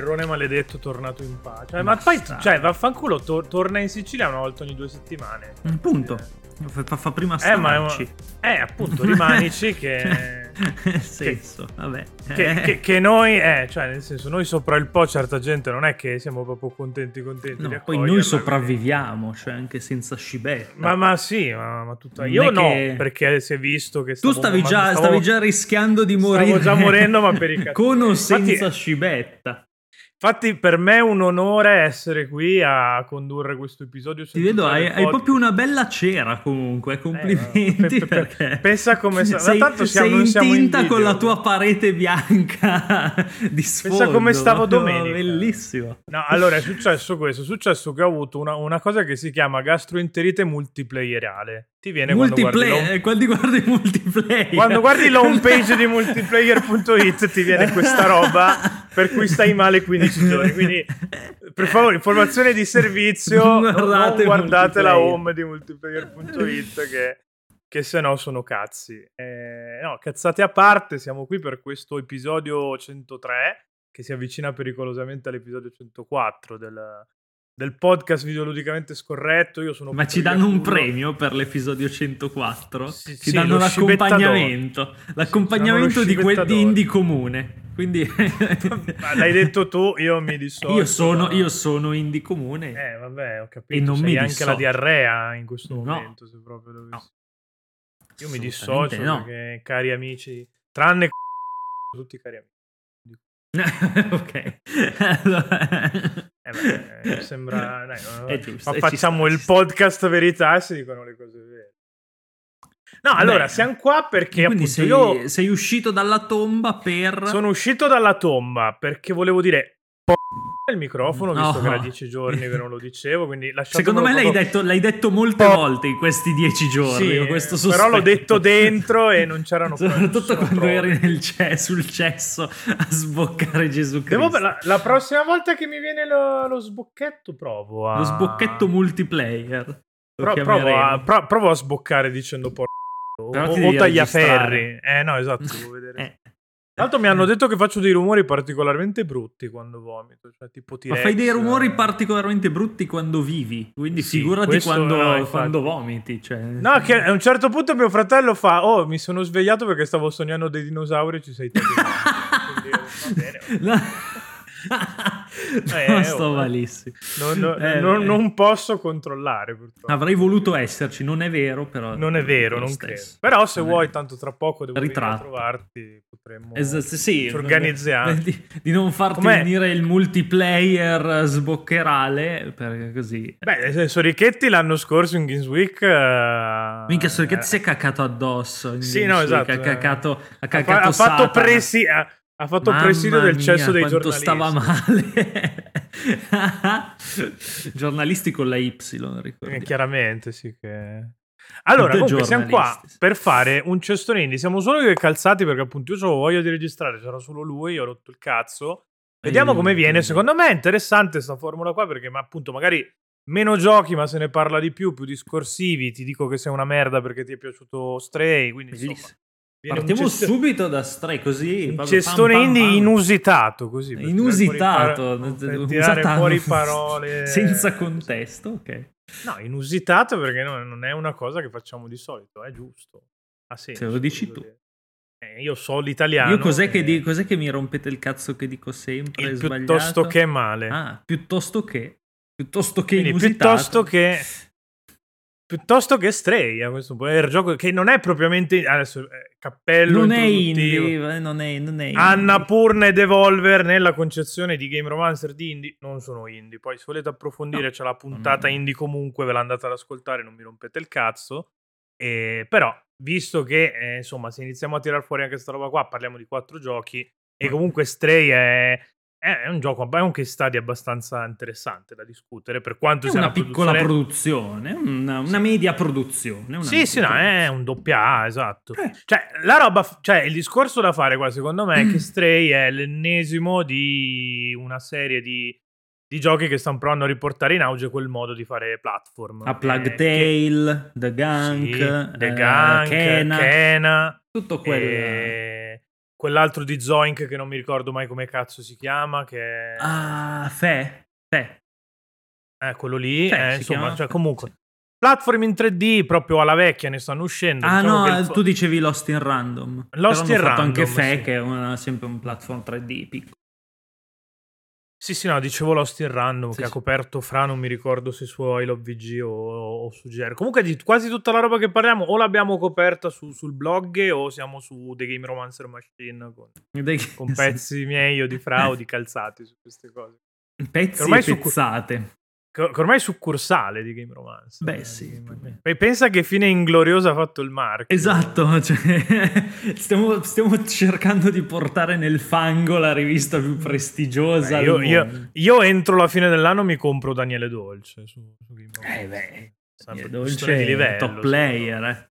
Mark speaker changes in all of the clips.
Speaker 1: Terrone maledetto tornato in pace. Cioè, ma poi, cioè, vaffanculo, to- torna in Sicilia una volta ogni due settimane.
Speaker 2: Un punto. Fa, fa prima
Speaker 1: Eh, ma
Speaker 2: starci.
Speaker 1: Eh, appunto, rimanici che...
Speaker 2: Nel senso, vabbè.
Speaker 1: che, che- che noi, eh, cioè, nel senso, noi sopra il po' certa gente non è che siamo proprio contenti, contenti
Speaker 2: No, poi noi sopravviviamo, cioè anche senza scibetta.
Speaker 1: Ma, ma sì, ma, ma tutta... Io no,
Speaker 2: che-
Speaker 1: perché si è visto che
Speaker 2: Tu
Speaker 1: stavo-
Speaker 2: stavi già,
Speaker 1: stavo-
Speaker 2: stavi già rischiando di
Speaker 1: stavo
Speaker 2: morire.
Speaker 1: già morendo, ma per i cazzi.
Speaker 2: Con o
Speaker 1: Infatti-
Speaker 2: senza scibetta.
Speaker 1: Infatti, per me è un onore essere qui a condurre questo episodio.
Speaker 2: Ti vedo, hai, hai proprio una bella cera comunque, complimenti
Speaker 1: Eh, pe- pe- pe-
Speaker 2: perché
Speaker 1: pensa come sa-
Speaker 2: sei,
Speaker 1: tanto siamo-
Speaker 2: sei
Speaker 1: non siamo in
Speaker 2: con la tua parete bianca di sfondo.
Speaker 1: come stavo domenica.
Speaker 2: Bellissimo.
Speaker 1: No, allora è successo questo. È successo che ho avuto una, una cosa che si chiama gastroenterite multiplayerale. Ti viene quando guardi,
Speaker 2: Multiplayer,
Speaker 1: l'home-
Speaker 2: eh, quando guardi multiplayer.
Speaker 1: quando guardi l'home page di multiplayer.it ti viene questa roba per cui stai male 15 giorni. Quindi, per favore, informazione di servizio, non
Speaker 2: Guardate
Speaker 1: non guardate la
Speaker 2: multiplayer.
Speaker 1: home di multiplayer.it che, che se no sono cazzi. Eh, no, cazzate a parte, siamo qui per questo episodio 103 che si avvicina pericolosamente all'episodio 104 del, del podcast videoludicamente scorretto. Io sono
Speaker 2: Ma ci danno un premio per l'episodio 104?
Speaker 1: Sì,
Speaker 2: ci
Speaker 1: sì,
Speaker 2: danno l'accompagnamento. L'accompagnamento
Speaker 1: Sì,
Speaker 2: di,
Speaker 1: ci danno lo
Speaker 2: que-
Speaker 1: scibetta
Speaker 2: di. Indie Comune. Quindi
Speaker 1: Ma l'hai detto tu, io mi dissocio.
Speaker 2: io sono,
Speaker 1: da-
Speaker 2: io sono Indie Comune.
Speaker 1: Eh, vabbè, ho capito.
Speaker 2: E non
Speaker 1: Sei
Speaker 2: mi
Speaker 1: anche
Speaker 2: dissocio.
Speaker 1: la diarrea in questo
Speaker 2: No.
Speaker 1: momento, se proprio dovessi.
Speaker 2: No.
Speaker 1: Io mi dissocio
Speaker 2: no.
Speaker 1: perché, cari amici, tranne tutti cari amici.
Speaker 2: ok.
Speaker 1: Eh beh, eh, sembra... dai, no,
Speaker 2: È giusto,
Speaker 1: ma
Speaker 2: ci
Speaker 1: facciamo
Speaker 2: sta,
Speaker 1: il podcast verità e si dicono le cose vere. No, allora,
Speaker 2: Beh,
Speaker 1: siamo qua perché
Speaker 2: Quindi
Speaker 1: appunto
Speaker 2: sei,
Speaker 1: io
Speaker 2: sei uscito dalla tomba per...
Speaker 1: sono uscito dalla tomba perché volevo dire il microfono, visto
Speaker 2: No.
Speaker 1: che era dieci giorni che non lo dicevo, quindi
Speaker 2: Secondo me l'hai detto, l'hai detto molte
Speaker 1: Po-
Speaker 2: volte in questi dieci giorni.
Speaker 1: Sì, però l'ho detto dentro e non c'erano
Speaker 2: Soprattutto quando
Speaker 1: prova.
Speaker 2: eri nel ce- sul cesso a sboccare Gesù Cristo.
Speaker 1: Devo- la, la prossima volta che mi viene lo, lo sbocchetto provo a...
Speaker 2: Lo sbocchetto multiplayer.
Speaker 1: Pro- provo, a, pro- provo a sboccare dicendo por...
Speaker 2: Però
Speaker 1: o, o tagliaferri. Eh no, esatto, devo vedere.
Speaker 2: Eh,
Speaker 1: Tra l'altro mi hanno detto che faccio dei rumori particolarmente brutti quando vomito, cioè tipo
Speaker 2: Ma
Speaker 1: T-Rex,
Speaker 2: fai dei rumori
Speaker 1: eh.
Speaker 2: particolarmente brutti quando vivi, quindi
Speaker 1: Sì,
Speaker 2: figurati quando,
Speaker 1: no,
Speaker 2: quando vomiti. Cioè...
Speaker 1: No, che a un certo punto mio fratello fa: Oh, mi sono svegliato perché stavo sognando dei dinosauri e ci sei te. Quindi, va bene.
Speaker 2: No.
Speaker 1: Eh,
Speaker 2: sto
Speaker 1: oh.
Speaker 2: malissimo.
Speaker 1: Non, non-
Speaker 2: Eh,
Speaker 1: non-
Speaker 2: eh.
Speaker 1: non posso controllare, purtroppo.
Speaker 2: Avrei voluto esserci, non è vero, però.
Speaker 1: Non è vero, non
Speaker 2: stesso.
Speaker 1: credo. Però se
Speaker 2: Non è-
Speaker 1: vuoi, tanto tra poco devo venire a
Speaker 2: Ritratto.
Speaker 1: trovarti. Potremmo.
Speaker 2: Esatto, sì,
Speaker 1: ci organizziamo.
Speaker 2: Di, di non farti
Speaker 1: Com'è?
Speaker 2: venire il multiplayer sboccherale, perché così.
Speaker 1: Beh, nel senso, Richetti l'anno scorso in Games Week. eh,
Speaker 2: Minchia, so che
Speaker 1: eh,
Speaker 2: ti si è cacato addosso.
Speaker 1: Sì, no, esatto,
Speaker 2: Ha
Speaker 1: eh.
Speaker 2: cacato, ha
Speaker 1: ha,
Speaker 2: cacato
Speaker 1: fa- ha fatto presi- ha, ha fatto
Speaker 2: Mamma
Speaker 1: presidio del cesso dei giornalisti.
Speaker 2: stava male. Giornalisti con la Y,
Speaker 1: Eh,
Speaker 2: ricordi.
Speaker 1: chiaramente, sì che... Allora,
Speaker 2: Tutti
Speaker 1: comunque siamo qua per fare un cestone indie. Siamo solo io e Calzati perché appunto io avevo voglia di registrare, c'era solo lui, ho rotto il cazzo. Vediamo
Speaker 2: Eh,
Speaker 1: come viene. Secondo me è interessante sta formula qua perché ma appunto magari meno giochi ma se ne parla di più, più discorsivi. Ti dico che sei una merda perché ti è piaciuto Stray, quindi insomma...
Speaker 2: Partiamo subito da Stray così.
Speaker 1: Un cestone
Speaker 2: pam,
Speaker 1: indie inusitato così.
Speaker 2: Inusitato,
Speaker 1: per tirare
Speaker 2: usata-
Speaker 1: fuori parole
Speaker 2: senza contesto, ok.
Speaker 1: No, inusitato perché no- non è una cosa che facciamo di solito, è giusto. Ha senso.
Speaker 2: Se lo dici tu.
Speaker 1: Eh, io so l'italiano.
Speaker 2: Io cos'è
Speaker 1: e-
Speaker 2: che, di- cos'è che mi rompete il cazzo che dico sempre?
Speaker 1: il
Speaker 2: sbagliato?
Speaker 1: piuttosto che male.
Speaker 2: Ah, piuttosto che. Piuttosto che
Speaker 1: Quindi
Speaker 2: inusitato.
Speaker 1: piuttosto che piuttosto che Stray a questo punto è il gioco che non è propriamente adesso eh, cappello
Speaker 2: Non è indie, eh, non è, non è indie.
Speaker 1: Annapurna e Devolver nella concezione di Game Romancer di indie non sono indie. Poi se volete approfondire
Speaker 2: No.
Speaker 1: c'è la puntata
Speaker 2: Mm.
Speaker 1: indie comunque, ve l'andate ad ascoltare, non mi rompete il cazzo. Eh, però, visto che eh, insomma, se iniziamo a tirar fuori anche questa roba qua, parliamo di quattro giochi e comunque Stray è, è un gioco, è un case study abbastanza interessante da discutere per quanto
Speaker 2: È
Speaker 1: sia
Speaker 2: una piccola
Speaker 1: produzione
Speaker 2: produzione, una, una media produzione. una
Speaker 1: sì,
Speaker 2: media
Speaker 1: sì, no,
Speaker 2: produzione.
Speaker 1: è un doppia A, esatto.
Speaker 2: Eh.
Speaker 1: Cioè, la roba, cioè, il discorso da fare qua, secondo me, è che Stray è l'ennesimo di una serie di, di giochi che stanno provando a riportare in auge quel modo di fare platform.
Speaker 2: A Plug
Speaker 1: Eh, che-
Speaker 2: Tale, The Gunk,
Speaker 1: sì, The
Speaker 2: eh,
Speaker 1: Gunk,
Speaker 2: Kena,
Speaker 1: Kena,
Speaker 2: tutto quello.
Speaker 1: eh, quell'altro di Zoink che non mi ricordo mai come cazzo si chiama, che è...
Speaker 2: Ah, Fe. Fe.
Speaker 1: Eh, quello lì,
Speaker 2: Fe,
Speaker 1: eh, insomma,
Speaker 2: chiama
Speaker 1: cioè comunque...
Speaker 2: sì.
Speaker 1: Platform in 3D proprio alla vecchia ne stanno uscendo.
Speaker 2: Ah
Speaker 1: diciamo
Speaker 2: no,
Speaker 1: il
Speaker 2: eh, tu dicevi Lost in Random.
Speaker 1: Lost
Speaker 2: Però
Speaker 1: in
Speaker 2: fatto anche
Speaker 1: Random,
Speaker 2: Fe,
Speaker 1: sì.
Speaker 2: che è una- sempre un platform 3D piccolo.
Speaker 1: Sì, sì, no, dicevo Lost in Random
Speaker 2: Sì,
Speaker 1: che ha
Speaker 2: sì.
Speaker 1: coperto fra, non mi ricordo se su I Love VG o, o su Gero. Comunque di quasi tutta la roba che parliamo o l'abbiamo coperta su- sul blog o siamo su The Game Romancer Machine con,
Speaker 2: Dai-
Speaker 1: con pezzi miei o di Fra o di calzati su queste cose.
Speaker 2: Pezzi e
Speaker 1: su-
Speaker 2: pezzate.
Speaker 1: Che ormai è succursale di Game Romancer.
Speaker 2: Beh,
Speaker 1: eh,
Speaker 2: sì,
Speaker 1: Game pensa che fine ingloriosa ha fatto il marchio.
Speaker 2: Esatto, cioè, stiamo, stiamo cercando di portare nel fango la rivista più prestigiosa.
Speaker 1: Beh, io, io- io entro la fine dell'anno mi compro Daniele Dolce su, su Game Romancer.
Speaker 2: Eh beh, Daniele Dolce
Speaker 1: di livello,
Speaker 2: top player, eh.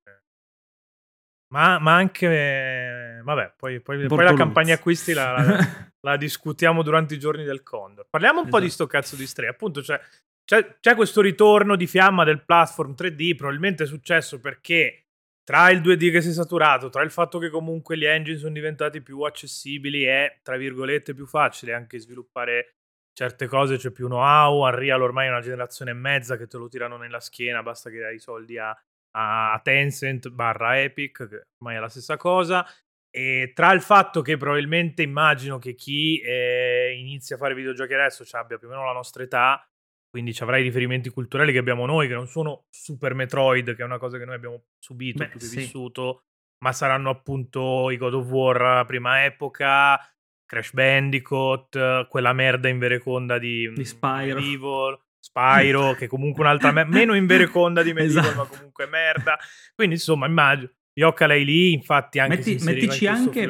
Speaker 1: Ma, ma anche, vabbè, poi, poi- poi la campagna acquisti la, la- la discutiamo durante i giorni del Condor. Parliamo un po' di
Speaker 2: Esatto.
Speaker 1: sto cazzo di Stray. Appunto, c'è, c'è- c'è questo ritorno di fiamma del platform 3D. Probabilmente è successo perché tra il 2D che si è saturato, tra il fatto che comunque gli engine sono diventati più accessibili e, tra virgolette, più facile anche sviluppare certe cose, c'è più know-how. Unreal ormai è una generazione e mezza che te lo tirano nella schiena, basta che dai i soldi a, a Tencent barra Epic, che ormai è la stessa cosa. E tra il fatto che probabilmente immagino che chi eh, inizia a fare videogiochi adesso ci abbia più o meno la nostra età, quindi ci avrai riferimenti culturali che abbiamo noi, che non sono Super Metroid, che è una cosa che noi abbiamo subito
Speaker 2: Beh,
Speaker 1: più che
Speaker 2: sì.
Speaker 1: vissuto, ma saranno appunto i God of War prima epoca, Crash Bandicoot, quella merda in vereconda di,
Speaker 2: Di Spyro.
Speaker 1: Medieval, Spyro, che comunque un'altra me- meno in vereconda di Medieval, ma
Speaker 2: Esatto.
Speaker 1: comunque merda. Quindi insomma, immagino. Yooka-Laylee lì, infatti, anche
Speaker 2: Metti- mettici anche-.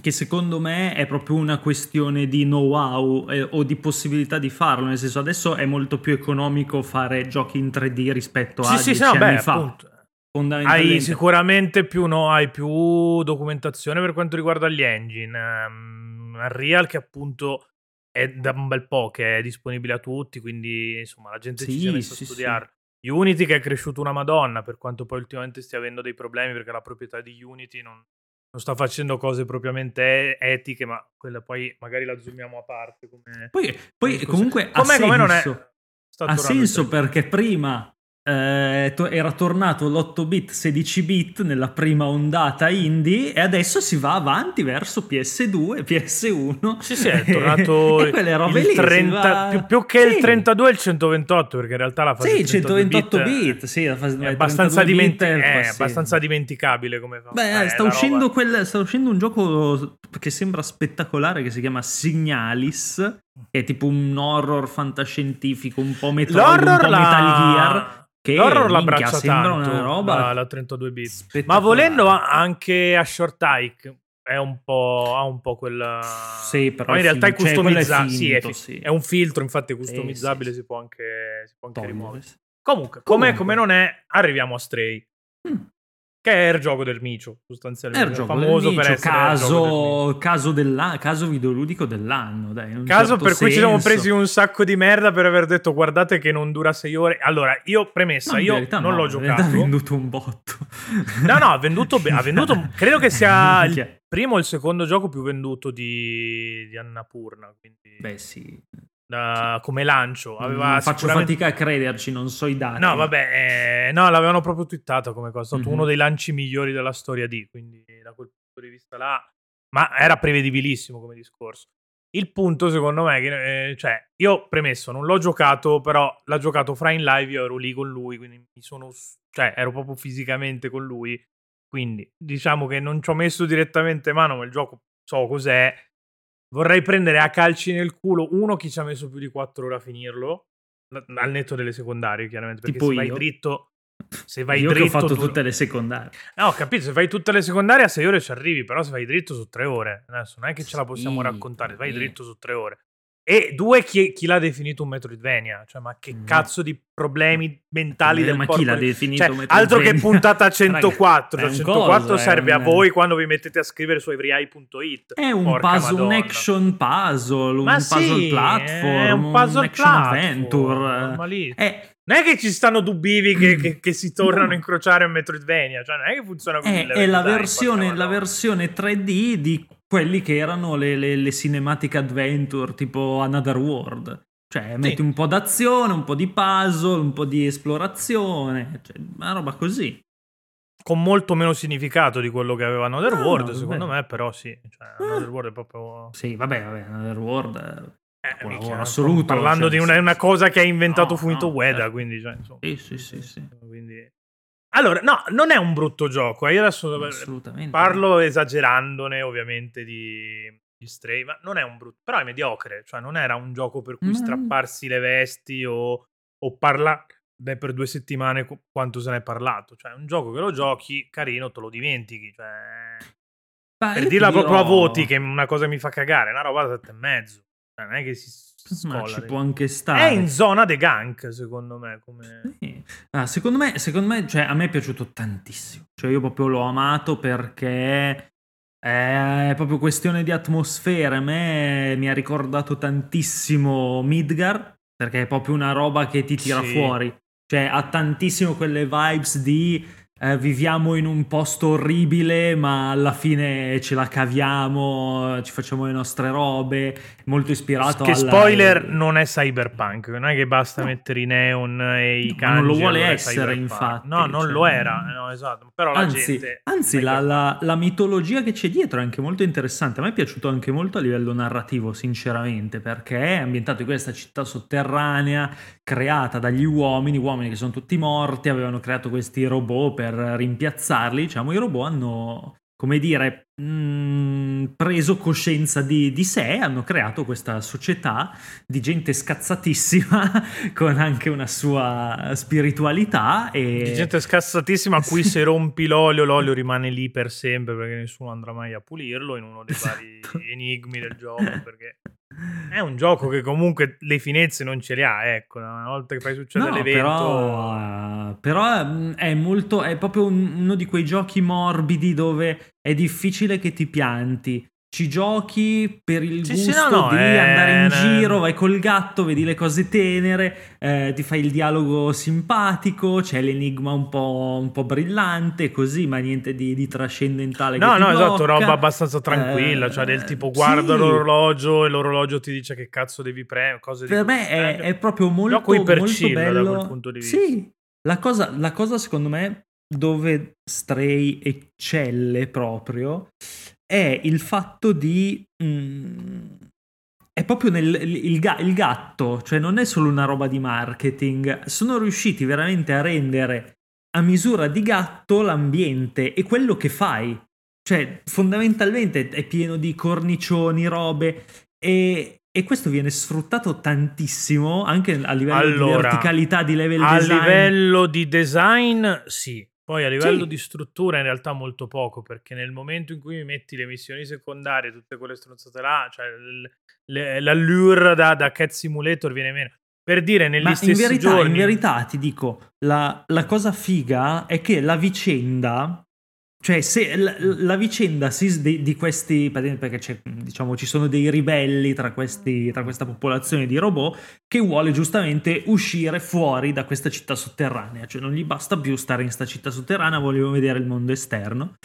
Speaker 2: Che secondo me è proprio una questione di know-how eh, o di possibilità di farlo. Nel senso, adesso è molto più economico fare giochi in 3D rispetto a
Speaker 1: Sì, sì,
Speaker 2: 10
Speaker 1: sì, no,
Speaker 2: anni
Speaker 1: beh,
Speaker 2: fa.
Speaker 1: appunto. Hai sicuramente più, no, hai più documentazione per quanto riguarda gli engine. Um, Unreal che appunto è da un bel po' che è disponibile a tutti, quindi insomma la gente ci si è
Speaker 2: Sì,
Speaker 1: messa
Speaker 2: sì,
Speaker 1: a
Speaker 2: sì.
Speaker 1: studiare. Unity che è cresciuto una madonna, per quanto poi ultimamente stia avendo dei problemi perché la proprietà di Unity non, non sta facendo cose propriamente etiche, ma quella poi magari la zoomiamo a parte. Come,
Speaker 2: Poi, poi comunque ha
Speaker 1: com'è non è...
Speaker 2: senso. Ha senso
Speaker 1: il 3D.
Speaker 2: perché prima eh, to- era tornato l'8 bit 16 bit nella prima ondata indie e adesso si va avanti verso PS2 PS1
Speaker 1: Sì, sì, è tornato
Speaker 2: e robe
Speaker 1: il
Speaker 2: lì si
Speaker 1: 30,
Speaker 2: va-
Speaker 1: più, più che il
Speaker 2: Sì.
Speaker 1: 32 e il 128, perché in realtà la fase
Speaker 2: sì
Speaker 1: 32
Speaker 2: 128
Speaker 1: bit,
Speaker 2: bit, sì, la fase
Speaker 1: è, abbastanza,
Speaker 2: 32 bit è-
Speaker 1: è
Speaker 2: sì.
Speaker 1: abbastanza dimenticabile come fa.
Speaker 2: Beh,
Speaker 1: eh,
Speaker 2: sta, uscendo quel- sta uscendo un gioco che sembra spettacolare che si chiama Signalis, è tipo un horror fantascientifico, un po' Metroid, un
Speaker 1: L'horror
Speaker 2: po'
Speaker 1: la...
Speaker 2: Metal Gear. Che
Speaker 1: L'horror l'abbraccia
Speaker 2: sembra
Speaker 1: tanto
Speaker 2: una roba
Speaker 1: la, la 32 bit. Ma volendo anche a Short Hike è un po', ha un po' quella...
Speaker 2: Sì, però
Speaker 1: Ma in
Speaker 2: è
Speaker 1: realtà è
Speaker 2: fin- cioè, è
Speaker 1: customizzato. sì, è,
Speaker 2: finto,
Speaker 1: fi-
Speaker 2: sì.
Speaker 1: è un filtro, infatti è customizzabile,
Speaker 2: sì, sì.
Speaker 1: si può anche, si può anche rimuovere. Comunque, come,
Speaker 2: Comunque.
Speaker 1: come non è, arriviamo a Stray.
Speaker 2: Mm.
Speaker 1: Che è il gioco del micio, sostanzialmente.
Speaker 2: il gioco
Speaker 1: famoso
Speaker 2: del
Speaker 1: per
Speaker 2: Micio,
Speaker 1: il gioco del
Speaker 2: caso, caso, della- caso videoludico dell'anno, dai,
Speaker 1: Caso
Speaker 2: certo
Speaker 1: per cui ci siamo
Speaker 2: senso.
Speaker 1: presi un sacco di merda per aver detto guardate che non dura sei ore. Allora, io premessa,
Speaker 2: No,
Speaker 1: io non
Speaker 2: no,
Speaker 1: l'ho giocato.
Speaker 2: ha venduto un botto.
Speaker 1: No, no, ha venduto, be- ha venduto credo che sia il primo o il secondo gioco più venduto di, di Annapurna, quindi
Speaker 2: Beh, sì.
Speaker 1: Da- come lancio. Aveva
Speaker 2: Mm, faccio
Speaker 1: sicuramente-
Speaker 2: fatica a crederci, non so i dati.
Speaker 1: No, vabbè, eh, no, l'avevano proprio twittato come cosa. È stato
Speaker 2: Mhm.
Speaker 1: uno dei lanci migliori della storia di, quindi da quel punto di vista là, ma era prevedibilissimo come discorso. Il punto, secondo me, che, eh, cioè, io premesso, non l'ho giocato, però l'ha giocato Fra in live, io ero lì con lui, quindi mi sono, cioè, ero proprio fisicamente con lui, quindi diciamo che non ci ho messo direttamente mano, ma il gioco so cos'è. Vorrei prendere a calci nel culo uno chi ci ha messo più di 4 ore a finirlo, al netto delle secondarie, chiaramente, perché
Speaker 2: Tipo
Speaker 1: se vai
Speaker 2: io.
Speaker 1: dritto se vai
Speaker 2: Io
Speaker 1: dritto
Speaker 2: ho fatto
Speaker 1: tu-
Speaker 2: tutte le secondarie.
Speaker 1: No, ho capito, se fai tutte le secondarie a 6 ore ci arrivi, però se vai dritto su 3 ore, adesso non è che ce la possiamo
Speaker 2: Sì,
Speaker 1: raccontare, vai
Speaker 2: sì.
Speaker 1: dritto su 3 ore. E due, chi, chi l'ha definito un Metroidvania? Cioè, ma che
Speaker 2: Mm.
Speaker 1: cazzo di problemi mentali
Speaker 2: Eh,
Speaker 1: del
Speaker 2: ma chi
Speaker 1: porco
Speaker 2: l'ha definito
Speaker 1: Cioè,
Speaker 2: Metroidvania?
Speaker 1: altro che puntata 104,
Speaker 2: Raga,
Speaker 1: cioè
Speaker 2: è un
Speaker 1: 104
Speaker 2: coso, è
Speaker 1: serve a
Speaker 2: un-
Speaker 1: voi quando vi mettete a scrivere su everyeye.it.
Speaker 2: È un puzzle, un action puzzle, un
Speaker 1: Ma
Speaker 2: puzzle
Speaker 1: sì,
Speaker 2: platform,
Speaker 1: è un puzzle
Speaker 2: action
Speaker 1: platform,
Speaker 2: adventure. È
Speaker 1: Non è che ci stanno dubbivi che, che, che si tornano no. a incrociare in Metroidvania, cioè non è che funziona così.
Speaker 2: È, è la, versione, la versione 3D di quelli che erano le, le, le cinematic adventure tipo Another World. Cioè, sì. metti un po' d'azione, un po' di puzzle, un po' di esplorazione, cioè, una roba così.
Speaker 1: Con molto meno significato di quello che aveva Another no, World, secondo me, però sì. Cioè, Another World è proprio.
Speaker 2: Sì, vabbè, vabbè, Another World. Eh, mica, assoluto.
Speaker 1: Parlando cioè, di una, una, cosa che ha inventato no, Fumito no, Ueda, certo. quindi. Cioè, insomma,
Speaker 2: sì, sì, sì. sì.
Speaker 1: Quindi... Allora, no, non è un brutto gioco. Eh. Io adesso parlo esagerandone, ovviamente, di, di Stray, ma non è un brutto. Però è mediocre. Cioè, non era un gioco per cui mm. strapparsi le vesti o, o parlare per due settimane quanto se ne è parlato. Cioè, è un gioco che lo giochi, carino, te lo dimentichi. Cioè... Per dirla dirò... proprio a voti, che una cosa mi fa cagare, è una roba da sette e mezzo. Cioè, non è che si
Speaker 2: ma ci può anche stare.
Speaker 1: È in zona de gank, secondo me. Come...
Speaker 2: Sì. Ah, secondo me, secondo me cioè, a me è piaciuto tantissimo. Cioè, io proprio l'ho amato perché è proprio questione di atmosfera. A me mi ha ricordato tantissimo Midgar, perché è proprio una roba che ti tira sì. fuori. Cioè, ha tantissimo quelle vibes di eh, viviamo in un posto orribile, ma alla fine ce la caviamo, ci facciamo le nostre robe. Molto ispirato
Speaker 1: Che alla... spoiler non è cyberpunk, non è che basta no. mettere i neon e i kanji.
Speaker 2: non lo vuole essere, infatti.
Speaker 1: No, non cioè... lo era, no, esatto. Però
Speaker 2: anzi,
Speaker 1: la gente...
Speaker 2: anzi la, la, la, mitologia che c'è dietro è anche molto interessante. A me è piaciuto anche molto a livello narrativo, sinceramente, perché è ambientato in questa città sotterranea creata dagli uomini, uomini che sono tutti morti, avevano creato questi robot per per rimpiazzarli, diciamo, i robot hanno, come dire, mh, mm, preso coscienza di, di, sé, hanno creato questa società di gente scazzatissima con anche una sua spiritualità. E...
Speaker 1: Di gente scazzatissima a cui se rompi l'olio, l'olio rimane lì per sempre perché nessuno andrà mai a pulirlo in uno dei vari esatto. enigmi del gioco. Perché è un gioco che comunque le finezze non ce le ha, ecco, una volta che fai succedere no, l'evento...
Speaker 2: Però, però è, molto, è proprio uno di quei giochi morbidi dove è difficile che ti pianti, ci giochi per il sì, gusto sì, no, no, di è... andare in giro, vai col gatto, vedi le cose tenere, eh, ti fai il dialogo simpatico, c'è l'enigma un po', un po brillante, così, ma niente di, di trascendentale.
Speaker 1: No, no, esatto, roba abbastanza tranquilla, eh, cioè del tipo guarda sì. l'orologio e l'orologio ti dice che cazzo devi premere, cose
Speaker 2: Per me è, è, proprio molto, molto bello. Da quel punto di vista. Sì, la cosa, la cosa secondo me dove Stray eccelle proprio è il fatto di... Mm, è proprio nel, il, il, gatto, cioè non è solo una roba di marketing, sono riusciti veramente a rendere a misura di gatto l'ambiente e quello che fai. Cioè, fondamentalmente è pieno di cornicioni, robe e, e questo viene sfruttato tantissimo anche a livello allora, di verticalità, di level
Speaker 1: a
Speaker 2: design.
Speaker 1: A livello di design, sì. Poi a livello sì. di struttura in realtà molto poco, perché nel momento in cui mi metti le missioni secondarie, tutte quelle stronzate là, cioè l'allure da, da Cat Simulator viene meno. Per dire, negli
Speaker 2: Ma
Speaker 1: stessi
Speaker 2: in verità,
Speaker 1: giorni...
Speaker 2: in verità ti dico, la, la cosa figa è che la vicenda cioè, se la, la vicenda si, di, di, questi, perché diciamo, ci sono dei ribelli tra, questi, tra, questa popolazione di robot che vuole giustamente uscire fuori da questa città sotterranea, cioè non gli basta più stare in questa città sotterranea, vogliono vedere il mondo esterno.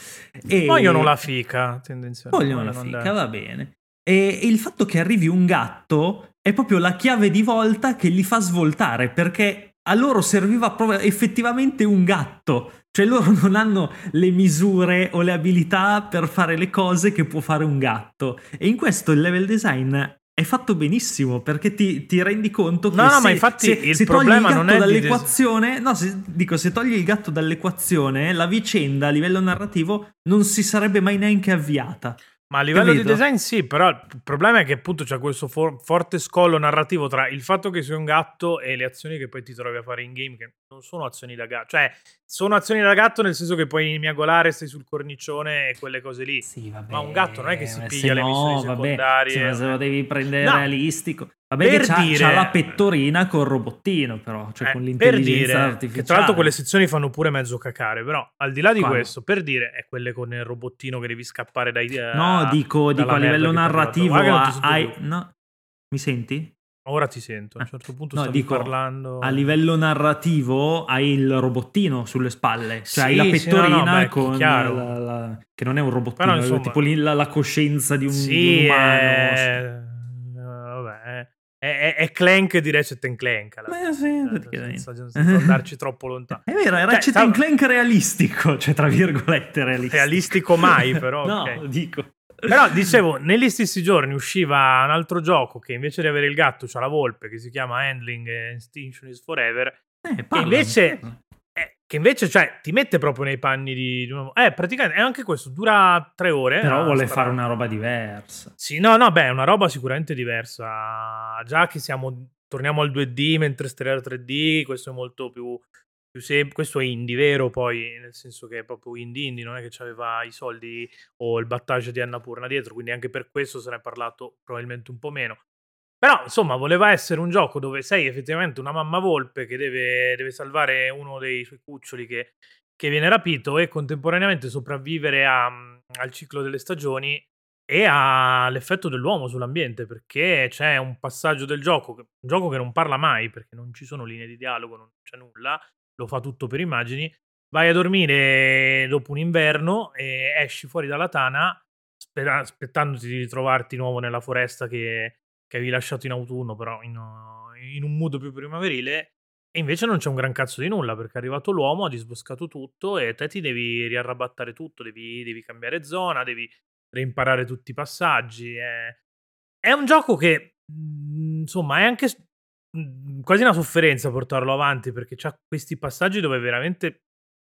Speaker 1: E vogliono la fica, tendenzialmente.
Speaker 2: Vogliono la fica, andare. va bene. E, e il fatto che arrivi un gatto è proprio la chiave di volta che li fa svoltare, perché a loro serviva proprio effettivamente un gatto cioè loro non hanno le misure o le abilità per fare le cose che può fare un gatto. E in questo il level design è fatto benissimo perché ti, ti rendi conto che
Speaker 1: no,
Speaker 2: se,
Speaker 1: ma infatti
Speaker 2: se,
Speaker 1: il
Speaker 2: se
Speaker 1: problema
Speaker 2: togli il gatto
Speaker 1: dall'equazione,
Speaker 2: no, se, dico, se togli il gatto dall'equazione, la vicenda a livello narrativo non si sarebbe mai neanche avviata.
Speaker 1: Ma a livello Capito? di design sì, però il problema è che appunto c'è questo for- forte scollo narrativo tra il fatto che sei un gatto e le azioni che poi ti trovi a fare in game, che non sono azioni da gatto. Cioè, sono azioni da gatto nel senso che puoi miagolare, stai sul cornicione e quelle cose lì.
Speaker 2: Sì, vabbè,
Speaker 1: Ma un gatto non è che si piglia no, le missioni vabbè, secondarie.
Speaker 2: Se lo devi prendere no. realistico. Vabbè, per c'ha, dire, c'ha la pettorina col robottino, però, cioè eh, con l'intelligenza artificiale.
Speaker 1: Che tra l'altro quelle sezioni fanno pure mezzo cacare, però al di là di Quando? questo, per dire, è quelle con il robottino che devi scappare dai...
Speaker 2: No, uh, dico, dico a livello narrativo, hai... No. Mi senti?
Speaker 1: Ora ti sento, a un certo punto no, dico, parlando...
Speaker 2: A livello narrativo hai il robottino sulle spalle, cioè sì, hai la pettorina sì, no, no, beh, con la, la, che non è un robottino, Però, insomma, è tipo la, la, coscienza di un, sì, di un umano. È...
Speaker 1: Vabbè, è, è, Clank di Ratchet Clank. Alla Beh, sì, senza, senza andarci troppo lontano.
Speaker 2: È vero, è cioè, Ratchet cioè, Clank realistico, cioè tra virgolette realistico.
Speaker 1: Realistico mai, però.
Speaker 2: no, okay. dico.
Speaker 1: Però dicevo, negli stessi giorni usciva un altro gioco che invece di avere il gatto c'ha la volpe, che si chiama Handling Extinction is Forever. Eh, che invece, eh, che invece cioè, ti mette proprio nei panni di, di un uomo. Eh, praticamente, è anche questo, dura tre ore.
Speaker 2: Però vuole fare una roba diversa.
Speaker 1: Sì, no, no, beh, è una roba sicuramente diversa. Già che siamo, torniamo al 2D mentre Stellar 3D, questo è molto più più sem- questo è indie vero poi, nel senso che è proprio indie indie, non è che aveva i soldi o il battage di Annapurna dietro, quindi anche per questo se ne è parlato probabilmente un po' meno. Però, insomma, voleva essere un gioco dove sei effettivamente una mamma volpe che deve, deve salvare uno dei suoi cuccioli che, che viene rapito e contemporaneamente sopravvivere a, al ciclo delle stagioni e all'effetto dell'uomo sull'ambiente, perché c'è un passaggio del gioco, un gioco che non parla mai, perché non ci sono linee di dialogo, non c'è nulla, lo fa tutto per immagini, vai a dormire dopo un inverno e esci fuori dalla tana aspettandoti di ritrovarti nuovo nella foresta che, che avevi lasciato in autunno, però in, in, un mood più primaverile. E invece non c'è un gran cazzo di nulla perché è arrivato l'uomo, ha disboscato tutto e te ti devi riarrabattare tutto, devi, devi cambiare zona, devi reimparare tutti i passaggi. È, è un gioco che, mhmm, insomma, è anche Mhmm, quasi una sofferenza portarlo avanti perché c'ha questi passaggi dove veramente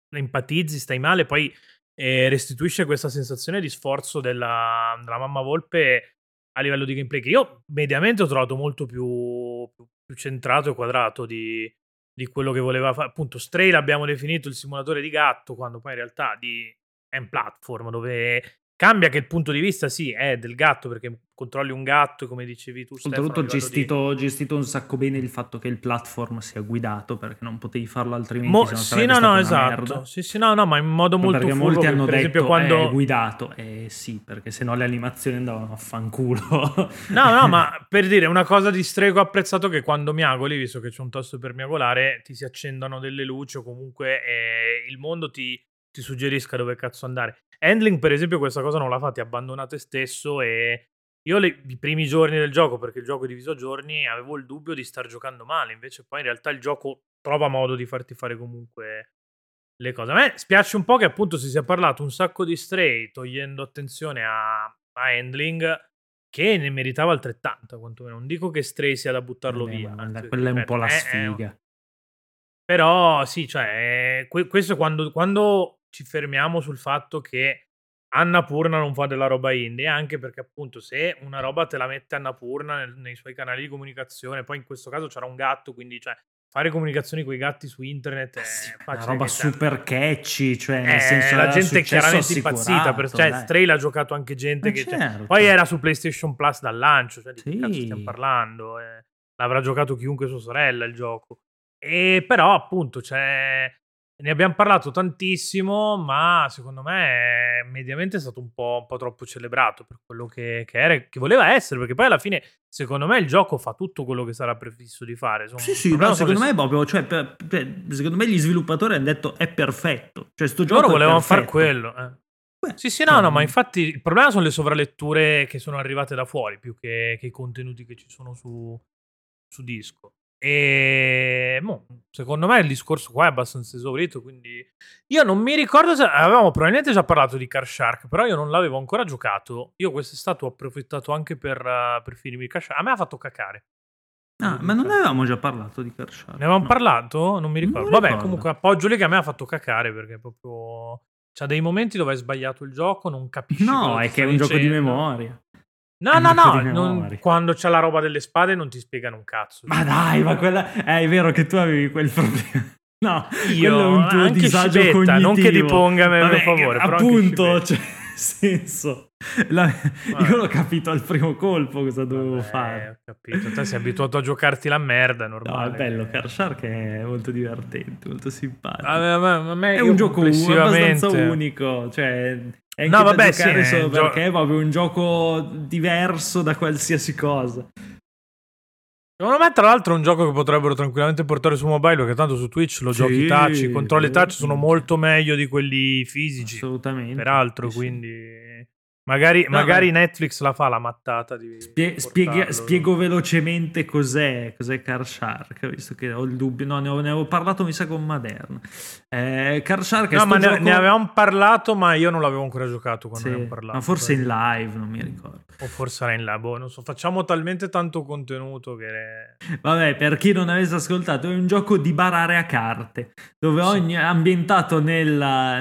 Speaker 1: empatizzi, stai male, poi eh, restituisce questa sensazione di sforzo della, della, mamma volpe a livello di gameplay che io mediamente ho trovato molto più, più, centrato e quadrato di, di quello che voleva fare. Appunto, Stray l'abbiamo definito il simulatore di gatto, quando poi in realtà di, è un platform dove Cambia che il punto di vista, sì, è del gatto, perché controlli un gatto, come dicevi tu.
Speaker 2: Oltretutto, gestito, di... gestito un sacco bene il fatto che il platform sia guidato, perché non potevi farlo altrimenti. Mo-
Speaker 1: sì, no, no, esatto. Sì, sì, no, no, ma in modo molto
Speaker 2: Perché
Speaker 1: furbo,
Speaker 2: molti hanno
Speaker 1: per
Speaker 2: detto
Speaker 1: esempio, quando...
Speaker 2: è guidato. Eh sì, perché sennò le animazioni andavano a fanculo.
Speaker 1: no, no, ma per dire una cosa di strego apprezzato che quando miagoli, visto che c'è un tasto per miagolare, ti si accendono delle luci o comunque eh, il mondo ti ti suggerisca dove cazzo andare. Handling, per esempio, questa cosa non la fa, ti abbandona te stesso e io le, i primi giorni del gioco, perché il gioco è diviso a giorni, avevo il dubbio di star giocando male, invece poi in realtà il gioco trova modo di farti fare comunque le cose. A me spiace un po' che appunto si sia parlato un sacco di stray, togliendo attenzione a, a handling, che ne meritava altrettanto, quantomeno. Non dico che stray sia da buttarlo
Speaker 2: Vabbè,
Speaker 1: via.
Speaker 2: Anzi, quella è un po' la sfiga. È, è,
Speaker 1: però sì, cioè, questo quando, quando ci fermiamo sul fatto che Annapurna non fa della roba indie, anche perché appunto se una roba te la mette Annapurna nel, nei suoi canali di comunicazione, poi in questo caso c'era un gatto, quindi cioè fare comunicazioni con i gatti su internet è sì,
Speaker 2: una roba super catchy, cioè nel eh, senso
Speaker 1: la gente è chiaramente impazzita, per, cioè dai. Stray l'ha giocato anche gente Ma che cioè, certo. cioè, poi era su PlayStation Plus dal lancio, cioè di sì. che cazzo stiamo parlando? Eh, l'avrà giocato chiunque sua sorella il gioco. E però appunto c'è ne abbiamo parlato tantissimo, ma secondo me mediamente è stato un po', un po troppo celebrato per quello che, che, era, che voleva essere, perché poi alla fine, secondo me, il gioco fa tutto quello che sarà prefisso di fare.
Speaker 2: Insomma, sì, sì, no, secondo me è proprio, cioè, per, per, secondo me gli sviluppatori hanno detto è perfetto. Cioè, sto gioco
Speaker 1: Loro volevano
Speaker 2: fare
Speaker 1: quello. Eh. Beh, sì, sì, no, cioè, no, ma infatti il problema sono le sovraletture che sono arrivate da fuori più che, che i contenuti che ci sono su, su disco. E boh, secondo me il discorso qua è abbastanza esaurito. Quindi io non mi ricordo se avevamo probabilmente già parlato di Car Shark, però io non l'avevo ancora giocato. Io quest'estate ho approfittato anche per, uh, per finirmi Car Shark. A me ha fatto cacare.
Speaker 2: Ah, ma non ne avevamo già parlato di Car Shark?
Speaker 1: Ne avevamo no. parlato? Non mi ricordo. Non Vabbè, ricordo. comunque appoggio lì che a me ha fatto cacare perché proprio. C'ha dei momenti dove hai sbagliato il gioco, non capisci.
Speaker 2: No, è che è un gioco di memoria.
Speaker 1: No, no, no, non, quando c'è la roba delle spade non ti spiegano un cazzo.
Speaker 2: Ma dai, ma quella... Eh, è vero che tu avevi quel problema. No, io è un tuo anche disagio Scibetta, cognitivo.
Speaker 1: non che ti ponga a me per favore.
Speaker 2: Appunto, cioè, senso. La... Io l'ho capito al primo colpo cosa dovevo Vabbè, fare.
Speaker 1: Ho capito, te sei abituato a giocarti la merda, normale.
Speaker 2: No, è bello, Car Shark è molto divertente, molto simpatico.
Speaker 1: A me, a me,
Speaker 2: è un gioco abbastanza unico, cioè è no, vabbè, sì, solo perché gio- è proprio un gioco diverso da qualsiasi cosa.
Speaker 1: Secondo me, tra l'altro, è un gioco che potrebbero tranquillamente portare su mobile, perché tanto su Twitch lo sì, giochi touch, i controlli touch sono molto meglio di quelli fisici.
Speaker 2: Assolutamente.
Speaker 1: Peraltro, sì, quindi... Magari, no, magari Netflix la fa la mattata di
Speaker 2: Spie- spiega, spiego velocemente cos'è, cos'è Car Shark, visto che ho il dubbio. No, ne, ho, ne avevo parlato, mi sa, con Maderna. Eh, Car Shark
Speaker 1: no, ma
Speaker 2: ne,
Speaker 1: gioco... ne, avevamo parlato, ma io non l'avevo ancora giocato quando sì, ne abbiamo parlato.
Speaker 2: Ma forse in live, non mi ricordo.
Speaker 1: O forse era in live, boh, non so. Facciamo talmente tanto contenuto che...
Speaker 2: Vabbè, per chi non avesse ascoltato, è un gioco di barare a carte, dove ogni... Sì. ambientato nel,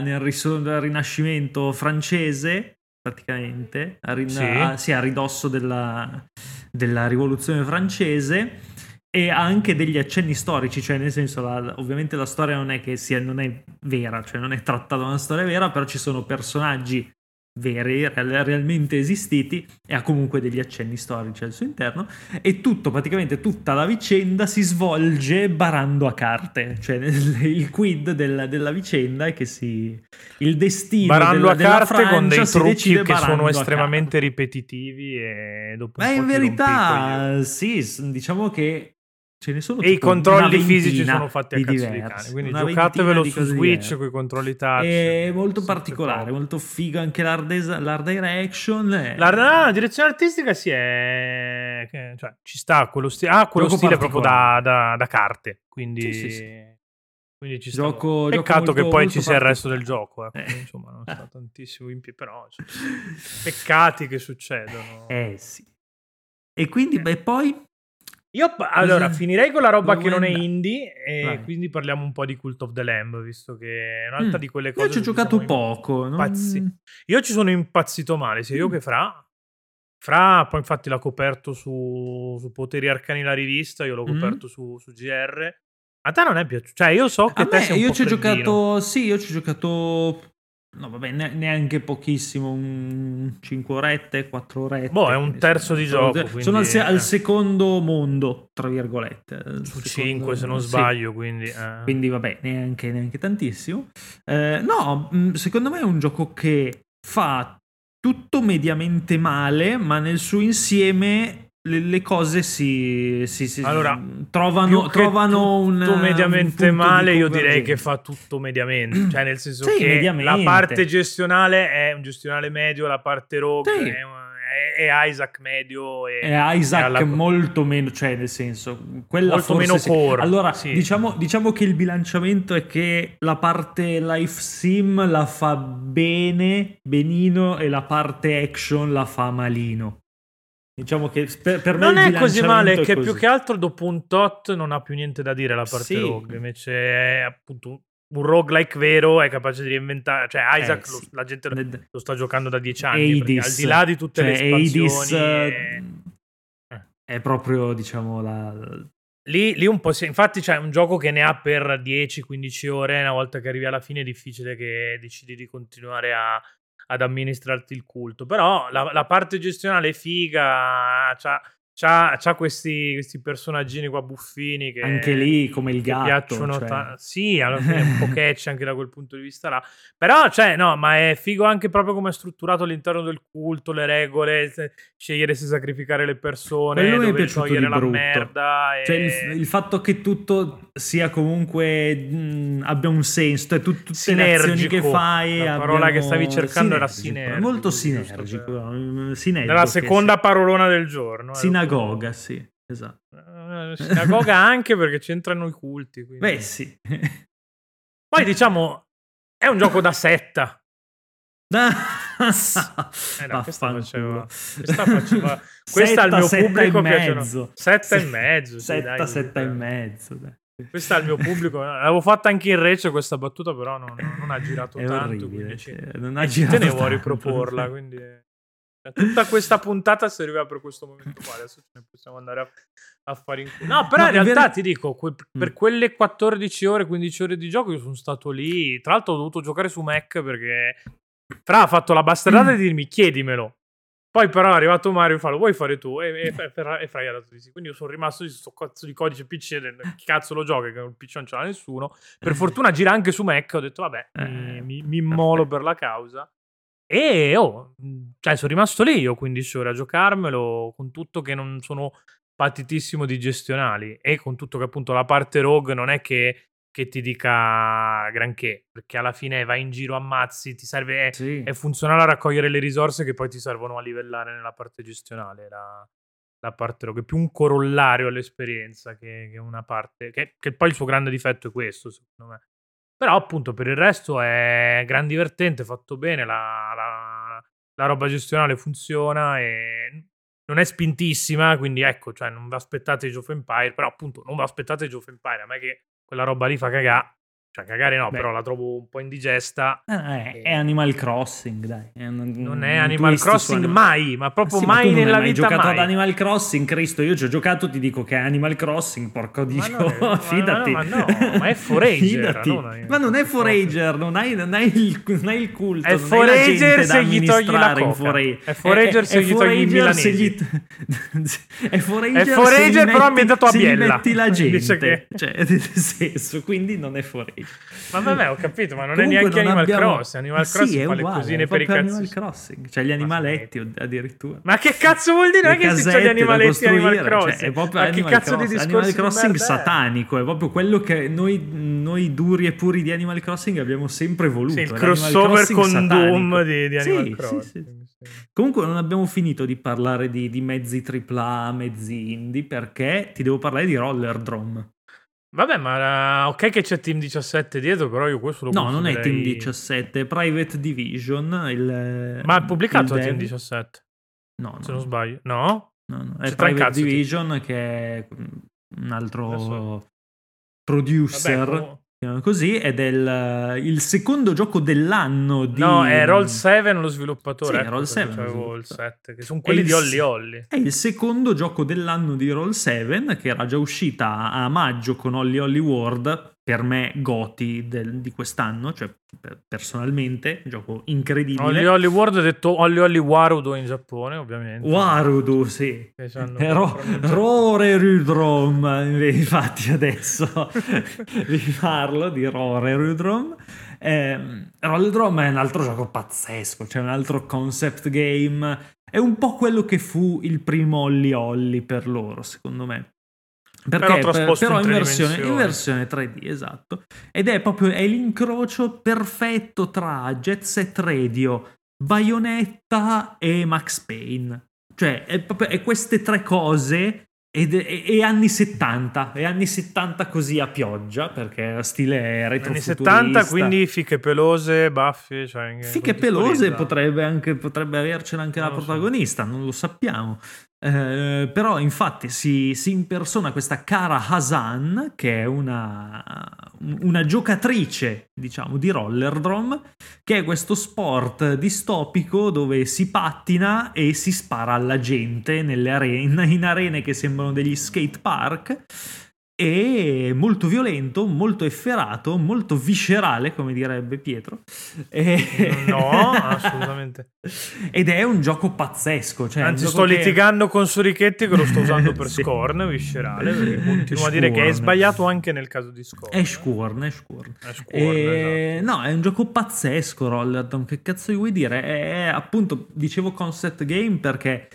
Speaker 2: nel rinascimento francese praticamente, a, rin- sì. a, sì, a ridosso della, della rivoluzione francese e ha anche degli accenni storici, cioè nel senso, la, ovviamente la storia non è che sia, non è vera, cioè non è trattata da una storia vera, però ci sono personaggi veri, realmente esistiti e ha comunque degli accenni storici al suo interno e tutto, praticamente tutta la vicenda si svolge barando a carte, cioè il quid della, della vicenda è che si... il destino
Speaker 1: barando
Speaker 2: della,
Speaker 1: a carte con dei
Speaker 2: trucchi
Speaker 1: che sono estremamente ripetitivi e dopo
Speaker 2: Ma in verità sì, diciamo che Ce ne sono
Speaker 1: e i controlli fisici sono fatti a cazzo di cane. Quindi una giocatevelo su Switch con i controlli touch.
Speaker 2: È molto particolare, molto figo anche l'art, des- l'art direction. È...
Speaker 1: La, la, direzione artistica si è. Cioè, ci sta quello, sti- ah, quello stile proprio da, da, da, carte. Quindi. Sì, sì, sì. Quindi ci gioco, sta. Peccato gioco molto, che poi ci sia il resto del gioco. Eh. Eh. Insomma, non sta tantissimo in più, però. Cioè, peccati che succedono.
Speaker 2: Eh sì. E quindi, eh. beh, poi
Speaker 1: io allora finirei con la roba che non è indie e Vai. quindi parliamo un po' di Cult of the Lamb, visto che è un'altra mm. di quelle cose.
Speaker 2: Io ci ho giocato poco. Non...
Speaker 1: Io ci sono impazzito male, sia io mm. che Fra. Fra poi infatti l'ha coperto su, su Poteri Arcani la rivista, io l'ho mm. coperto mm. su, su, GR. A te non è piaciuto? Cioè io so che a te me, sei
Speaker 2: io ci ho giocato, sì, io ci ho giocato No, vabbè, neanche pochissimo, un 5 orette, 4 orette.
Speaker 1: Boh, è un terzo di gioco.
Speaker 2: Quindi... Sono al, se- al, secondo mondo, tra virgolette.
Speaker 1: Su 5 se non sbaglio, sì. quindi... Eh.
Speaker 2: Quindi vabbè, neanche, neanche tantissimo. Eh, no, mm, secondo me è un gioco che fa tutto mediamente male, ma nel suo insieme le, le cose si, si, si
Speaker 1: allora,
Speaker 2: trovano, trovano un
Speaker 1: tutto mediamente un male io direi che fa tutto mediamente. Cioè nel senso sì, che la parte gestionale è un gestionale medio la parte rogue sì. è, è, Isaac medio e,
Speaker 2: è Isaac alla... molto meno cioè nel senso quella
Speaker 1: molto meno core
Speaker 2: allora
Speaker 1: sì.
Speaker 2: diciamo, diciamo che il bilanciamento è che la parte life sim la fa bene benino e la parte action la fa malino Diciamo che per, per
Speaker 1: non è così male, è che così. più che altro dopo un tot non ha più niente da dire la parte sì. rogue. Invece è appunto un roguelike vero, è capace di reinventare. Cioè, Isaac eh, lo, la gente lo sta giocando da dieci anni. Al di là di tutte cioè, le espansioni. Adis, è...
Speaker 2: Eh. è proprio, diciamo, la.
Speaker 1: Lì, lì, un po' sì. Infatti, c'è un gioco che ne ha per 10-15 ore. Una volta che arrivi alla fine, è difficile che decidi di continuare a, ad amministrarti il culto. Però la, la parte gestionale è figa, c'ha, c'ha, c'ha questi, questi, personaggini qua buffini che
Speaker 2: anche lì come il gatto
Speaker 1: piacciono
Speaker 2: cioè...
Speaker 1: ta- sì alla fine è un po' catch anche da quel punto di vista là. Però cioè no ma è figo anche proprio come è strutturato all'interno del culto le regole se, scegliere se sacrificare le persone
Speaker 2: Quello
Speaker 1: dove
Speaker 2: togliere la merda e... cioè il, il, fatto che tutto sia comunque mh, abbia un senso cioè tu, tutte sinergico. le azioni che fai
Speaker 1: la parola abbiamo... che stavi cercando era sinergico.
Speaker 2: molto sinergico, sinergico
Speaker 1: la seconda parolona del giorno
Speaker 2: eh, sinagoga, sì, esatto.
Speaker 1: Uh, sinagoga anche perché c'entrano i culti. Quindi.
Speaker 2: Beh, sì.
Speaker 1: Poi diciamo, è un gioco da setta.
Speaker 2: eh no, questa
Speaker 1: faceva, questa faceva questa al mio pubblico piacciono setta e mezzo
Speaker 2: setta, dai, setta e mezzo dai.
Speaker 1: questa al mio pubblico l'avevo fatta anche in recce questa battuta però non, non ha girato
Speaker 2: è
Speaker 1: tanto
Speaker 2: orribile,
Speaker 1: ci,
Speaker 2: cioè, non ha girato
Speaker 1: te ne vuoi riproporla quindi Tutta questa puntata serviva per questo momento qua. Adesso ce ne possiamo andare a, a fare in culo. No, però no, in realtà ver- ti dico, que- per mm. quelle 14 ore, 15 ore di gioco, io sono stato lì. Tra l'altro, ho dovuto giocare su Mac perché Fra ha fatto la bastardata mm. di dirmi chiedimelo. Poi però è arrivato Mario e fa lo vuoi fare tu? E, e, e, e Fra ha dato di sì. Quindi io sono rimasto di questo cazzo di codice PC, chi cazzo lo gioca, che il PC non ce l'ha nessuno. Per fortuna gira anche su Mac, ho detto vabbè, mi, eh, mi, mi immolo per la causa. E oh, cioè sono rimasto lì io 15 ore a giocarmelo, con tutto che non sono patitissimo di gestionali e con tutto che appunto la parte rogue non è che, che ti dica granché, perché alla fine vai in giro, ammazzi, ti serve, è, sì. è funzionale a raccogliere le risorse che poi ti servono a livellare nella parte gestionale. La, la parte rogue, è più un corollario all'esperienza che, che una parte, che, che, poi il suo grande difetto è questo, secondo me. Però appunto per il resto è gran divertente, fatto bene, la, la, la roba gestionale funziona e non è spintissima, quindi ecco, cioè non vi aspettate Age of Empire, però appunto non vi aspettate Age of Empire, a me che quella roba lì fa cagare, cioè, cagare no, Beh. però la trovo un po' indigesta.
Speaker 2: Ah, è, è, Animal Crossing, dai.
Speaker 1: È un, non è Animal Crossing mai, ma proprio ah, sì, mai ma nella
Speaker 2: mai
Speaker 1: vita.
Speaker 2: Hai giocato
Speaker 1: mai.
Speaker 2: ad Animal Crossing, Cristo, io ci ho giocato, ti dico che è Animal Crossing, porco dio,
Speaker 1: ma
Speaker 2: fidati.
Speaker 1: Ma, no, ma è Forager.
Speaker 2: non ma non è Forager, non hai, non hai, il, non hai il culto.
Speaker 1: È Forager se gli togli la coca. È Forager se gli togli il milanesi.
Speaker 2: È Forager
Speaker 1: però ambientato a Biella.
Speaker 2: Se metti la gente. Cioè, nel senso, quindi non è Forager.
Speaker 1: Ma vabbè, ho capito, ma non Comunque è neanche Animal abbiamo... Crossing. Animal sì, Crossing fa
Speaker 2: uguale,
Speaker 1: le cosine per i cazzi.
Speaker 2: Animal Crossing, cioè gli animaletti addirittura.
Speaker 1: Ma che cazzo vuol dire? Non è che si c'è gli animaletti Animal Crossing.
Speaker 2: Cioè, è proprio ma Animal che cazzo Cross, di discorso Animal Crossing satanico, è proprio quello che noi, noi, duri e puri di Animal Crossing abbiamo sempre voluto. Sì,
Speaker 1: il crossover con satanico. Doom di, di Animal sì, Crossing. Sì.
Speaker 2: Comunque non abbiamo finito di parlare di, di mezzi AAA, mezzi indie, perché ti devo parlare di Roller Drome.
Speaker 1: Vabbè, ma ok che c'è Team 17 dietro, però io questo lo
Speaker 2: No, non è Team 17, è Private Division. Il,
Speaker 1: ma è pubblicato il Team 17?
Speaker 2: No, no.
Speaker 1: Se non sbaglio. No?
Speaker 2: No, no. È Private Division ti... che è un altro Adesso... producer. Vabbè, così ed è il, il, secondo gioco dell'anno di...
Speaker 1: No, è Roll 7 lo sviluppatore.
Speaker 2: Sì, ecco, Roll 7.
Speaker 1: il 7, che sono quelli di Holly Holly.
Speaker 2: È il secondo gioco dell'anno di Roll 7, che era già uscita a maggio con Holly Holly World, per me Goti del, di quest'anno, cioè personalmente, un gioco incredibile.
Speaker 1: Holly Holly World è detto Holly Holly Warudo in Giappone, ovviamente.
Speaker 2: Warudo, sì. Ro- Rore Rudrom, infatti adesso vi parlo di Rore Rudrom. Eh, Roller è un altro gioco pazzesco, cioè un altro concept game. È un po' quello che fu il primo Holly Holly per loro, secondo me. Perché, però, per, però in, in, versione, in, versione, 3D, esatto. Ed è proprio è l'incrocio perfetto tra Jet Set Radio, Bayonetta e Max Payne. Cioè, è, proprio, è queste tre cose ed è, è, anni 70, è anni 70 così a pioggia, perché stile retro Anni 70,
Speaker 1: quindi fiche pelose, baffi. Cioè
Speaker 2: fiche pelose potrebbe, anche, potrebbe avercela anche non la protagonista, so. non lo sappiamo. Eh, però infatti si, si, impersona questa cara Hasan che è una, una giocatrice diciamo di rollerdrom che è questo sport distopico dove si pattina e si spara alla gente arene, in arene che sembrano degli skate park e molto violento, molto efferato, molto viscerale, come direbbe Pietro.
Speaker 1: E... No, assolutamente.
Speaker 2: Ed è un gioco pazzesco. Cioè
Speaker 1: Anzi, sto che... litigando con Surichetti che lo sto usando per sì. Scorn, viscerale, perché continuo a dire che è sbagliato anche nel caso di Scorn.
Speaker 2: È Scorn, è Scorn.
Speaker 1: È Scorn e...
Speaker 2: esatto. No, è un gioco pazzesco, Rollerdom, che cazzo vuoi dire? È appunto, dicevo concept game perché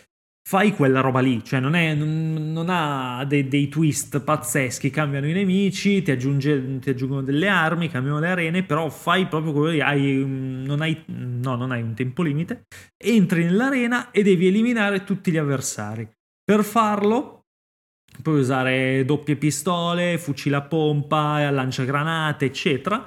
Speaker 2: fai quella roba lì, cioè non, è, non, non ha dei, dei, twist pazzeschi, cambiano i nemici, ti, aggiunge, ti, aggiungono delle armi, cambiano le arene, però fai proprio quello lì, hai, non, hai, no, non hai un tempo limite, entri nell'arena e devi eliminare tutti gli avversari. Per farlo puoi usare doppie pistole, fucile a pompa, lanciagranate, eccetera.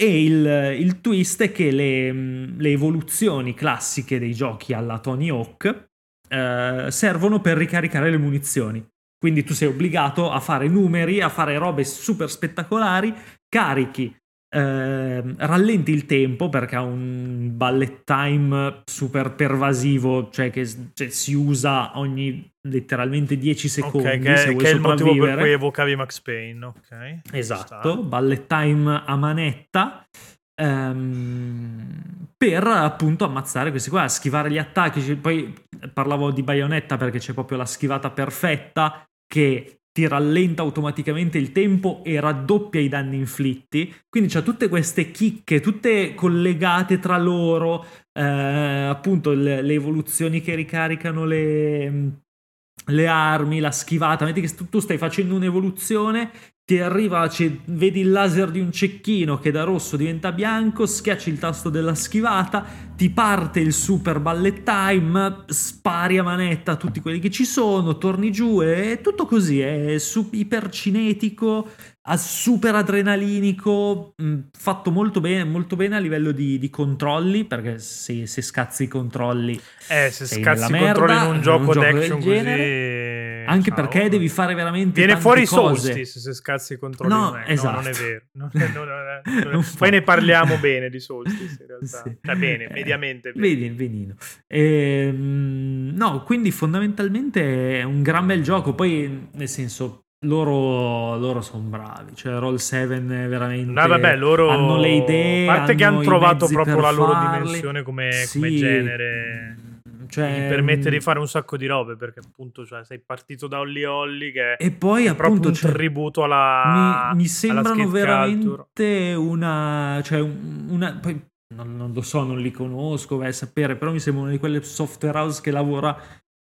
Speaker 2: E il, il twist è che le, le evoluzioni classiche dei giochi alla Tony Hawk eh, servono per ricaricare le munizioni. Quindi tu sei obbligato a fare numeri, a fare robe super spettacolari, carichi, eh, rallenti il tempo perché ha un bullet time super pervasivo, cioè che cioè, si usa ogni letteralmente 10 secondi okay,
Speaker 1: che,
Speaker 2: se vuoi
Speaker 1: che è
Speaker 2: il
Speaker 1: motivo per cui evocavi Max Payne, ok?
Speaker 2: Esatto, bullet time a manetta ehm, per appunto ammazzare questi qua, schivare gli attacchi. Poi parlavo di baionetta perché c'è proprio la schivata perfetta che ti rallenta automaticamente il tempo e raddoppia i danni inflitti. Quindi c'ha tutte queste chicche, tutte collegate tra loro, eh, appunto le, le, evoluzioni che ricaricano le, le armi, la schivata, metti che tu stai facendo un'evoluzione ti arriva, vedi il laser di un cecchino che da rosso diventa bianco, schiacci il tasto della schivata, ti parte il super ballet time, spari a manetta tutti quelli che ci sono, torni giù, è tutto così, è iper cinetico, super adrenalinico, mm, fatto molto bene, molto bene a livello di, di controlli, perché se, se, scazzi i controlli...
Speaker 1: Eh, se scazzi i controlli in un gioco, un gioco d'action così
Speaker 2: anche Ciao. perché devi fare veramente
Speaker 1: Viene fuori
Speaker 2: cose.
Speaker 1: Solstice se scazzi i controlli. No, no, esatto. non è vero. Non è, non è, non è, poi ne parliamo bene di Solstice in realtà. Sì. Cioè bene, eh, mediamente
Speaker 2: bene. Vedi il venino. Ehm, no, quindi fondamentalmente è un gran bel gioco. Poi, nel senso, loro, loro sono bravi, cioè Roll 7 veramente
Speaker 1: no, vabbè, loro,
Speaker 2: hanno le idee.
Speaker 1: A parte che hanno trovato proprio la loro dimensione come, sì. come genere cioè, ti permette di mm, fare un sacco di robe perché appunto cioè, sei partito da Holly Holly che
Speaker 2: e poi
Speaker 1: è
Speaker 2: appunto
Speaker 1: un cioè, tributo alla
Speaker 2: mi, mi sembrano veramente una cioè una poi non, non, lo so non li conosco vai a sapere però mi sembra una di quelle software house che lavora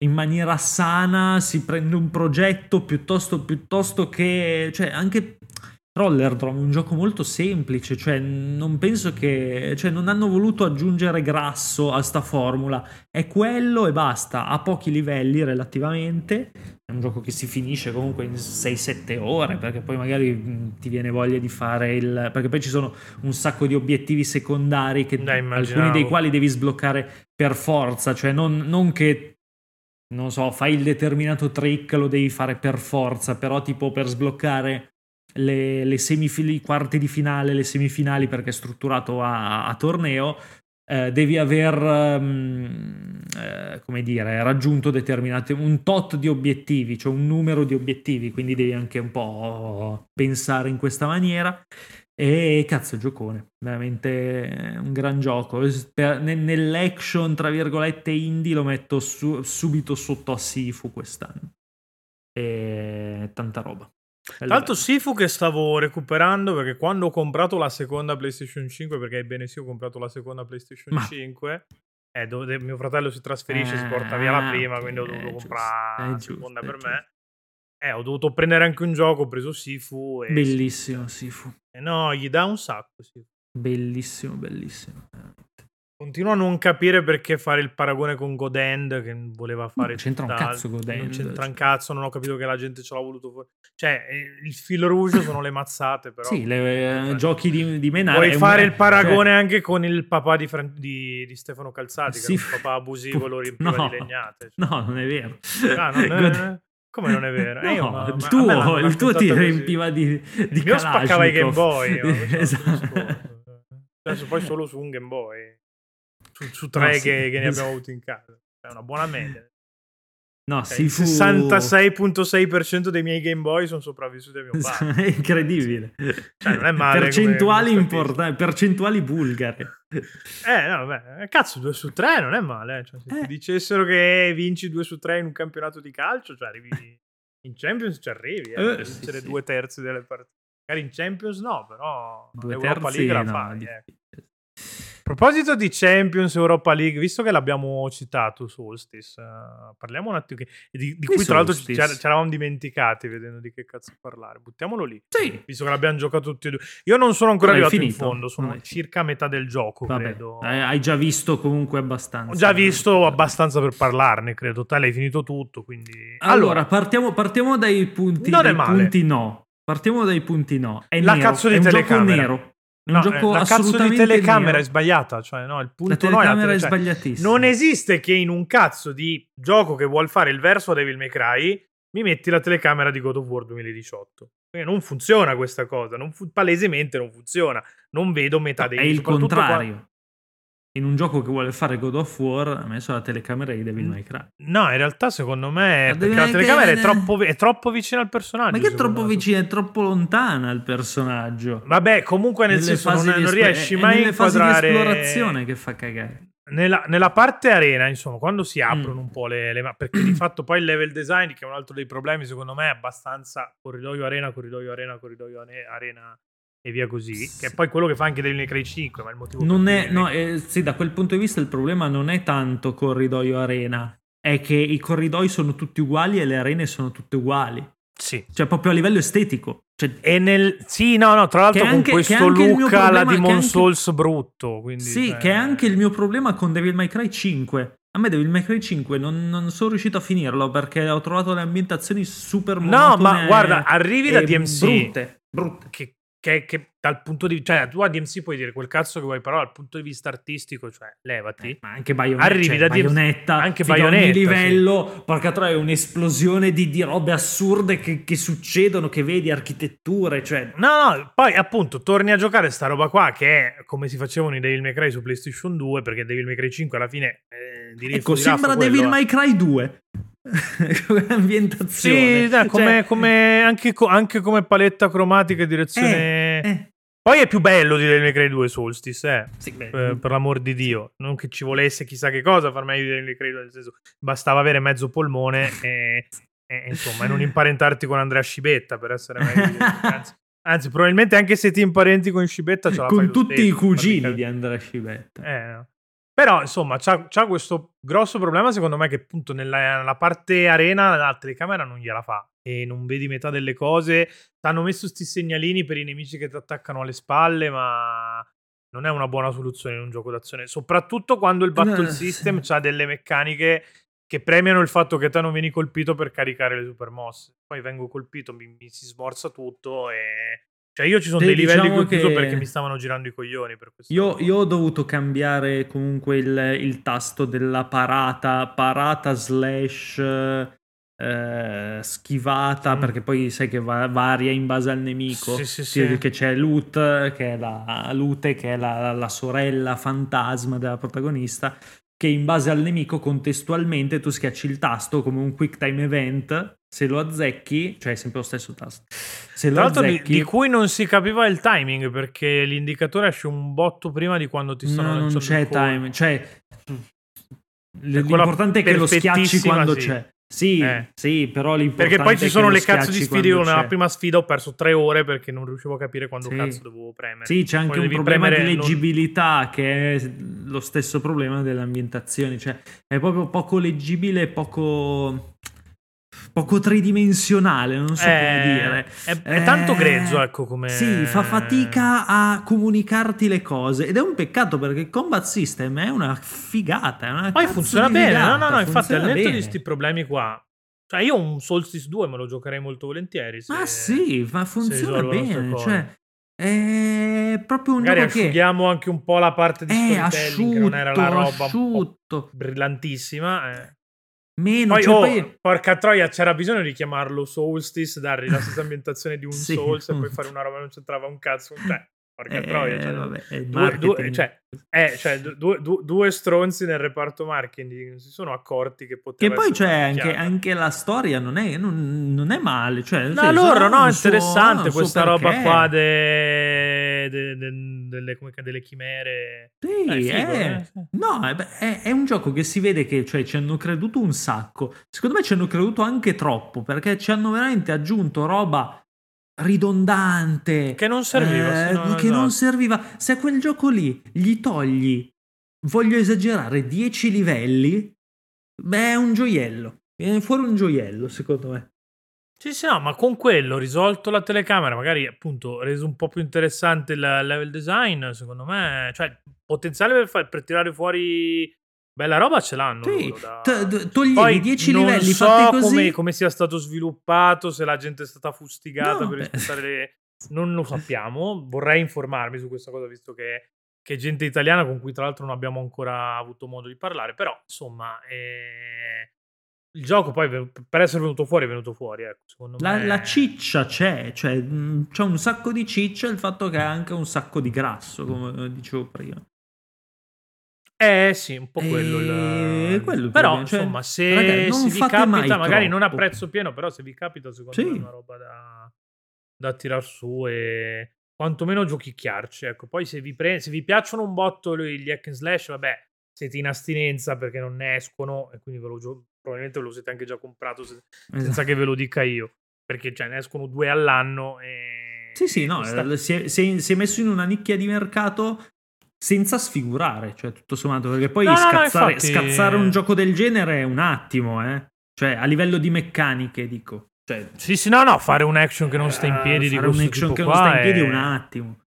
Speaker 2: in maniera sana si prende un progetto piuttosto, piuttosto che cioè anche Rollerdrome è un gioco molto semplice, cioè non penso che... cioè non hanno voluto aggiungere grasso a sta formula, è quello e basta, ha pochi livelli relativamente, è un gioco che si finisce comunque in 6-7 ore, perché poi magari ti viene voglia di fare il... perché poi ci sono un sacco di obiettivi secondari, che, Dai, alcuni dei quali devi sbloccare per forza, cioè non, non che non so, fai il determinato trick, lo devi fare per forza, però tipo per sbloccare le, le semifili, quarti di finale, le semifinali perché è strutturato a, a torneo, eh, devi aver, um, eh, come dire, raggiunto determinati, un tot di obiettivi, cioè un numero di obiettivi, quindi devi anche un po' pensare in questa maniera. E cazzo, giocone, veramente un gran gioco. nell'action, tra virgolette, indie lo metto su, subito sotto a Sifu quest'anno. E tanta roba.
Speaker 1: Tra l'altro Sifu che stavo recuperando perché quando ho comprato la seconda PlayStation 5, perché ebbene sì ho comprato la seconda PlayStation Ma... 5, eh, dove mio fratello si trasferisce, eh, si porta via la ah, prima, quindi ho dovuto comprare la seconda per giusto. me. Eh, ho dovuto prendere anche un gioco, ho preso Sifu.
Speaker 2: E bellissimo Sifu.
Speaker 1: Eh no, gli dà un sacco Sifu.
Speaker 2: Bellissimo, bellissimo.
Speaker 1: Continuo a non capire perché fare il paragone con Godend che voleva fare. Non
Speaker 2: c'entra un cazzo Godend.
Speaker 1: Non c'entra un cazzo, non ho capito che la gente ce l'ha voluto fuori. Cioè, eh, il filo rouge sono le mazzate, però.
Speaker 2: Sì, le, eh, giochi di, di menare.
Speaker 1: Puoi fare un... il paragone cioè... anche con il papà di, Fran... di, di Stefano Calzati, sì. che è un papà abusivo, lo riempiva no. di legnate.
Speaker 2: Cioè. No, non è vero.
Speaker 1: Ah, non è... Come non è vero?
Speaker 2: Eh, no, il tuo, il tuo ti riempiva di, di
Speaker 1: Il mio spaccava i Game Boy. esatto. Adesso poi solo su un Game Boy su, su tre no, che, sì. che, ne abbiamo avuto in casa. È una buona media.
Speaker 2: No,
Speaker 1: cioè, il 66.6% dei miei Game Boy sono sopravvissuti a mio padre.
Speaker 2: È incredibile.
Speaker 1: Cioè, non è male.
Speaker 2: Percentuali importanti, percentuali bulgare.
Speaker 1: Eh, no, vabbè. Cazzo, 2 su 3 non è male. Cioè, se eh. ti dicessero che vinci 2 su 3 in un campionato di calcio, cioè arrivi in Champions ci arrivi, eh, eh sì, sì. due terzi delle partite. Magari in Champions no, però due terzi, League la no, fai. Eh. A proposito di Champions Europa League, visto che l'abbiamo citato Solstice, uh, parliamo un attimo che, di, di cui tra l'altro ci, ci eravamo dimenticati vedendo di che cazzo parlare. Buttiamolo lì.
Speaker 2: Sì.
Speaker 1: Visto che l'abbiamo giocato tutti e due. Io non sono ancora arrivato finito. in fondo, sono circa a metà del gioco, Vabbè. credo.
Speaker 2: Hai già visto comunque abbastanza.
Speaker 1: Ho già visto abbastanza per parlarne, credo. Te l'hai finito tutto, quindi...
Speaker 2: Allora, partiamo, partiamo, dai punti, non dai punti no. Partiamo dai punti no. È
Speaker 1: la
Speaker 2: nero.
Speaker 1: cazzo di
Speaker 2: è
Speaker 1: telecamera.
Speaker 2: nero.
Speaker 1: Un no, gioco la cazzo di telecamera nero. è sbagliata. Cioè, no, il punto
Speaker 2: la telecamera
Speaker 1: no
Speaker 2: è,
Speaker 1: cioè,
Speaker 2: sbagliatissima.
Speaker 1: Non esiste che in un cazzo di gioco che vuol fare il verso a Devil May Cry mi metti la telecamera di God of War 2018. Perché non funziona questa cosa. Non fu- palesemente non funziona. Non vedo metà dei
Speaker 2: È il contrario. Qua- in un gioco che vuole fare God of War ha messo la telecamera di Devil May Cry.
Speaker 1: No, in realtà secondo me la perché la telecamera è troppo, è troppo, vicina al personaggio.
Speaker 2: Ma che è troppo vicina? È troppo lontana al personaggio.
Speaker 1: Vabbè, comunque nel nelle senso non, non riesci mai a inquadrare...
Speaker 2: È l'esplorazione che fa cagare.
Speaker 1: Nella, nella, parte arena, insomma, quando si aprono mm. un po' le, le perché di fatto poi il level design, che è un altro dei problemi, secondo me, è abbastanza corridoio arena, corridoio arena, corridoio arena e via così, che è poi quello che fa anche Devil May Cry 5, ma il motivo
Speaker 2: non è, no, eh, sì, da quel punto di vista il problema non è tanto corridoio arena, è che i corridoi sono tutti uguali e le arene sono tutte uguali.
Speaker 1: Sì.
Speaker 2: Cioè, proprio a livello estetico. Cioè,
Speaker 1: e nel... Sì, no, no, tra l'altro anche, con questo look alla Demon anche... Souls brutto. Quindi,
Speaker 2: sì, cioè... che è anche il mio problema con Devil May Cry 5. A me Devil May Cry 5 non, non sono riuscito a finirlo perché ho trovato le ambientazioni super
Speaker 1: No, ma guarda, arrivi da DMC.
Speaker 2: Brutte, brutte.
Speaker 1: Che che, che, dal punto di vista, cioè tu a DMC puoi dire quel cazzo che vuoi, però dal punto di vista artistico, cioè levati. Eh,
Speaker 2: ma anche Bayonetta, arrivi cioè, da Bayonetta, anche Bayonetta, ogni livello, sì. porca troia, è un'esplosione di, di, robe assurde che, che, succedono, che vedi, architetture, cioè...
Speaker 1: No, no, poi appunto torni a giocare sta roba qua che è come si facevano i Devil May Cry su PlayStation 2, perché Devil May Cry 5 alla fine...
Speaker 2: Eh, di ecco, sembra Devil May Cry 2. come ambientazione.
Speaker 1: Sì, dai, come, cioè, come anche, anche, come paletta cromatica e direzione. Eh, eh. Poi è più bello di Devil May Cry 2 Solstice, eh. Sì, per, per, l'amor di Dio. Non che ci volesse chissà che cosa far meglio di Devil May Cry 2, nel senso, bastava avere mezzo polmone e, e insomma, e non imparentarti con Andrea Scibetta per essere meglio. anzi, anzi, probabilmente anche se ti imparenti con Scibetta ce la
Speaker 2: Con tutti stesso, i cugini di Andrea Scibetta.
Speaker 1: Eh, no. Però, insomma, c'ha, c'ha, questo grosso problema, secondo me, che appunto nella, nella, parte arena la telecamera non gliela fa e non vedi metà delle cose. Ti hanno messo questi segnalini per i nemici che ti attaccano alle spalle, ma non è una buona soluzione in un gioco d'azione. Soprattutto quando il battle eh, system ha delle meccaniche che premiano il fatto che te non vieni colpito per caricare le super mosse. Poi vengo colpito, mi, mi si smorza tutto e cioè io ci sono dei livelli diciamo che ho chiuso perché mi stavano girando i coglioni.
Speaker 2: Io, io, ho dovuto cambiare comunque il, il, tasto della parata, parata slash eh, schivata, mm. perché poi sai che va, varia in base al nemico. Sì, sì, sì. Che c'è Loot, che è la Lute, che è la, la sorella fantasma della protagonista, che in base al nemico contestualmente tu schiacci il tasto come un quick time event se lo azzecchi, cioè è sempre lo stesso tasto.
Speaker 1: Se Tra l'altro azzecchi... di, di, cui non si capiva il timing perché l'indicatore esce un botto prima di quando ti stanno
Speaker 2: no, non c'è timing, cioè l'importante è che lo schiacci quando sì. c'è. Sì, eh. sì, però l'importante
Speaker 1: Perché poi ci sono le cazzo di sfide. Io nella prima sfida ho perso tre ore perché non riuscivo a capire quando sì. cazzo dovevo premere.
Speaker 2: Sì, c'è anche poi un problema di leggibilità non... che è lo stesso problema delle ambientazioni. Cioè, è proprio poco leggibile, poco poco tridimensionale, non so
Speaker 1: è,
Speaker 2: come dire.
Speaker 1: È, è tanto grezzo, ecco come...
Speaker 2: Sì, fa fatica a comunicarti le cose ed è un peccato perché il combat system è una figata, è una
Speaker 1: Poi funziona bene, figata, no, no, no, infatti al netto bene. di questi problemi qua... Cioè io un Solstice 2 me lo giocherei molto volentieri. Se,
Speaker 2: ma sì, ma funziona bene, cioè... È proprio un
Speaker 1: Magari
Speaker 2: gioco che...
Speaker 1: asciughiamo anche un po' la parte di storytelling
Speaker 2: asciutto,
Speaker 1: che non era la roba brillantissima. Eh.
Speaker 2: Meno,
Speaker 1: poi,
Speaker 2: cioè,
Speaker 1: oh,
Speaker 2: poi...
Speaker 1: porca troia, c'era bisogno di chiamarlo Solstice, dargli la stessa ambientazione di un sì. Souls e poi fare una roba che non c'entrava un cazzo. Cioè, porca eh, troia. Cioè,
Speaker 2: vabbè,
Speaker 1: due, due, cioè, eh, cioè due, due, stronzi nel reparto marketing si sono accorti che poteva
Speaker 2: Che poi c'è anche, anche, la storia, non è, non, non è male. Cioè,
Speaker 1: no, cioè, loro, no, è interessante so, questa roba qua de, de, de, delle, delle chimere.
Speaker 2: Sì, eh, figo, è, eh. no, è, è, un gioco che si vede che cioè, ci hanno creduto un sacco. Secondo me ci hanno creduto anche troppo perché ci hanno veramente aggiunto roba ridondante.
Speaker 1: Che non serviva.
Speaker 2: Eh, no, che esatto. non serviva. Se a quel gioco lì gli togli, voglio esagerare, 10 livelli, beh, è un gioiello. Viene fuori un gioiello, secondo me.
Speaker 1: Sì, sì, no, ma con quello risolto la telecamera, magari appunto reso un po' più interessante il level design, secondo me, cioè potenziale per, far, per tirare fuori Bella roba ce l'hanno. Sì, da...
Speaker 2: t- toglievi 10 livelli
Speaker 1: so
Speaker 2: fatti così.
Speaker 1: Come, come sia stato sviluppato, se la gente è stata fustigata no, per rispettare le... Non lo sappiamo. Vorrei informarmi su questa cosa, visto che, che gente italiana con cui tra l'altro non abbiamo ancora avuto modo di parlare. Però, insomma, eh... il gioco poi per essere venuto fuori è venuto fuori. Ecco, secondo
Speaker 2: la,
Speaker 1: me...
Speaker 2: la ciccia c'è, cioè, c'è un sacco di ciccia il fatto che ha anche un sacco di grasso, come dicevo prima.
Speaker 1: Eh sì, un po' quello il...
Speaker 2: Eh, quello
Speaker 1: però cioè, insomma se, ragazzi, se vi capita magari non a prezzo pieno però se vi capita secondo sì. me è una roba da, da tirar su e quantomeno giochicchiarci ecco poi se vi, pre- se vi piacciono un botto gli hack and slash vabbè siete in astinenza perché non ne escono e quindi ve lo gio- probabilmente ve lo siete anche già comprato se- senza esatto. che ve lo dica io perché cioè, ne escono due all'anno e
Speaker 2: sì sì no sta... si, è, si, è, si è messo in una nicchia di mercato senza sfigurare, cioè tutto sommato, perché poi no, scazzare, no, infatti... scazzare, un gioco del genere è un attimo, eh. Cioè, a livello di meccaniche, dico. Cioè,
Speaker 1: sì, sì, no, no, fare un action che non sta in piedi uh, di
Speaker 2: fare un action che non sta in piedi è un attimo.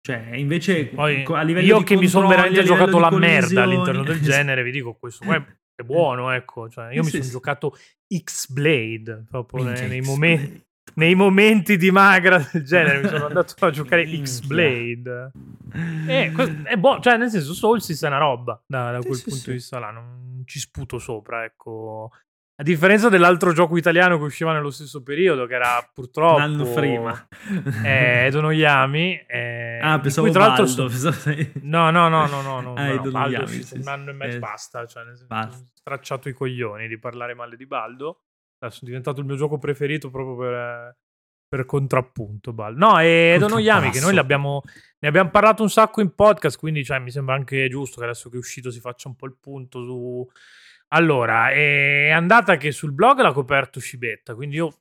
Speaker 2: Cioè, invece
Speaker 1: poi, a livello io che mi sono veramente giocato la merda all'interno del genere, vi dico questo qua è buono, ecco, cioè, io sì, mi sono sì. giocato X-Blade proprio nei, nei momenti nei momenti di magra del genere mi sono andato a giocare X-Blade. E è buono, cioè nel senso Soulsis è una roba da, da quel sì, punto sì, di vista là, non ci sputo sopra, ecco. A differenza dell'altro gioco italiano che usciva nello stesso periodo, che era purtroppo... Un
Speaker 2: anno prima.
Speaker 1: Eh, Edo Yami. Eh,
Speaker 2: ah, pensavo tra l'altro... Baldo,
Speaker 1: No, no, no, no, no, no, ah, no Baldo sì, sì. un anno e mezzo eh, basta, cioè nel senso, basta. stracciato i coglioni di parlare male di Baldo. Adesso è diventato il mio gioco preferito proprio per, per contrappunto. Bal. No, e Edo Yami, che noi ne abbiamo parlato un sacco in podcast, quindi cioè, mi sembra anche giusto che adesso che è uscito si faccia un po' il punto su... Allora, è andata che sul blog l'ha coperto Scibetta, quindi io...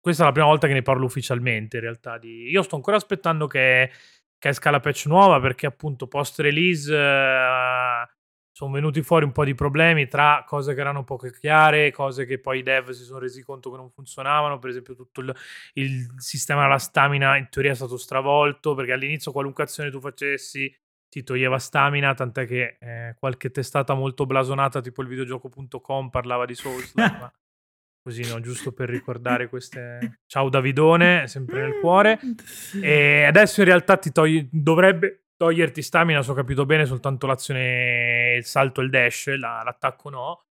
Speaker 1: Questa è la prima volta che ne parlo ufficialmente, in realtà. Di... Io sto ancora aspettando che, che esca la patch nuova, perché appunto post-release... Uh sono venuti fuori un po' di problemi tra cose che erano poco chiare, cose che poi i dev si sono resi conto che non funzionavano, per esempio tutto il, il sistema della stamina in teoria è stato stravolto perché all'inizio qualunque azione tu facessi ti toglieva stamina, tant'è che eh, qualche testata molto blasonata tipo il videogioco.com parlava di Souls, ma così no, giusto per ricordare queste... Ciao Davidone, sempre nel cuore. E adesso in realtà ti togli... dovrebbe toglierti stamina, se ho capito bene, soltanto l'azione, il salto e il dash, la, l'attacco no.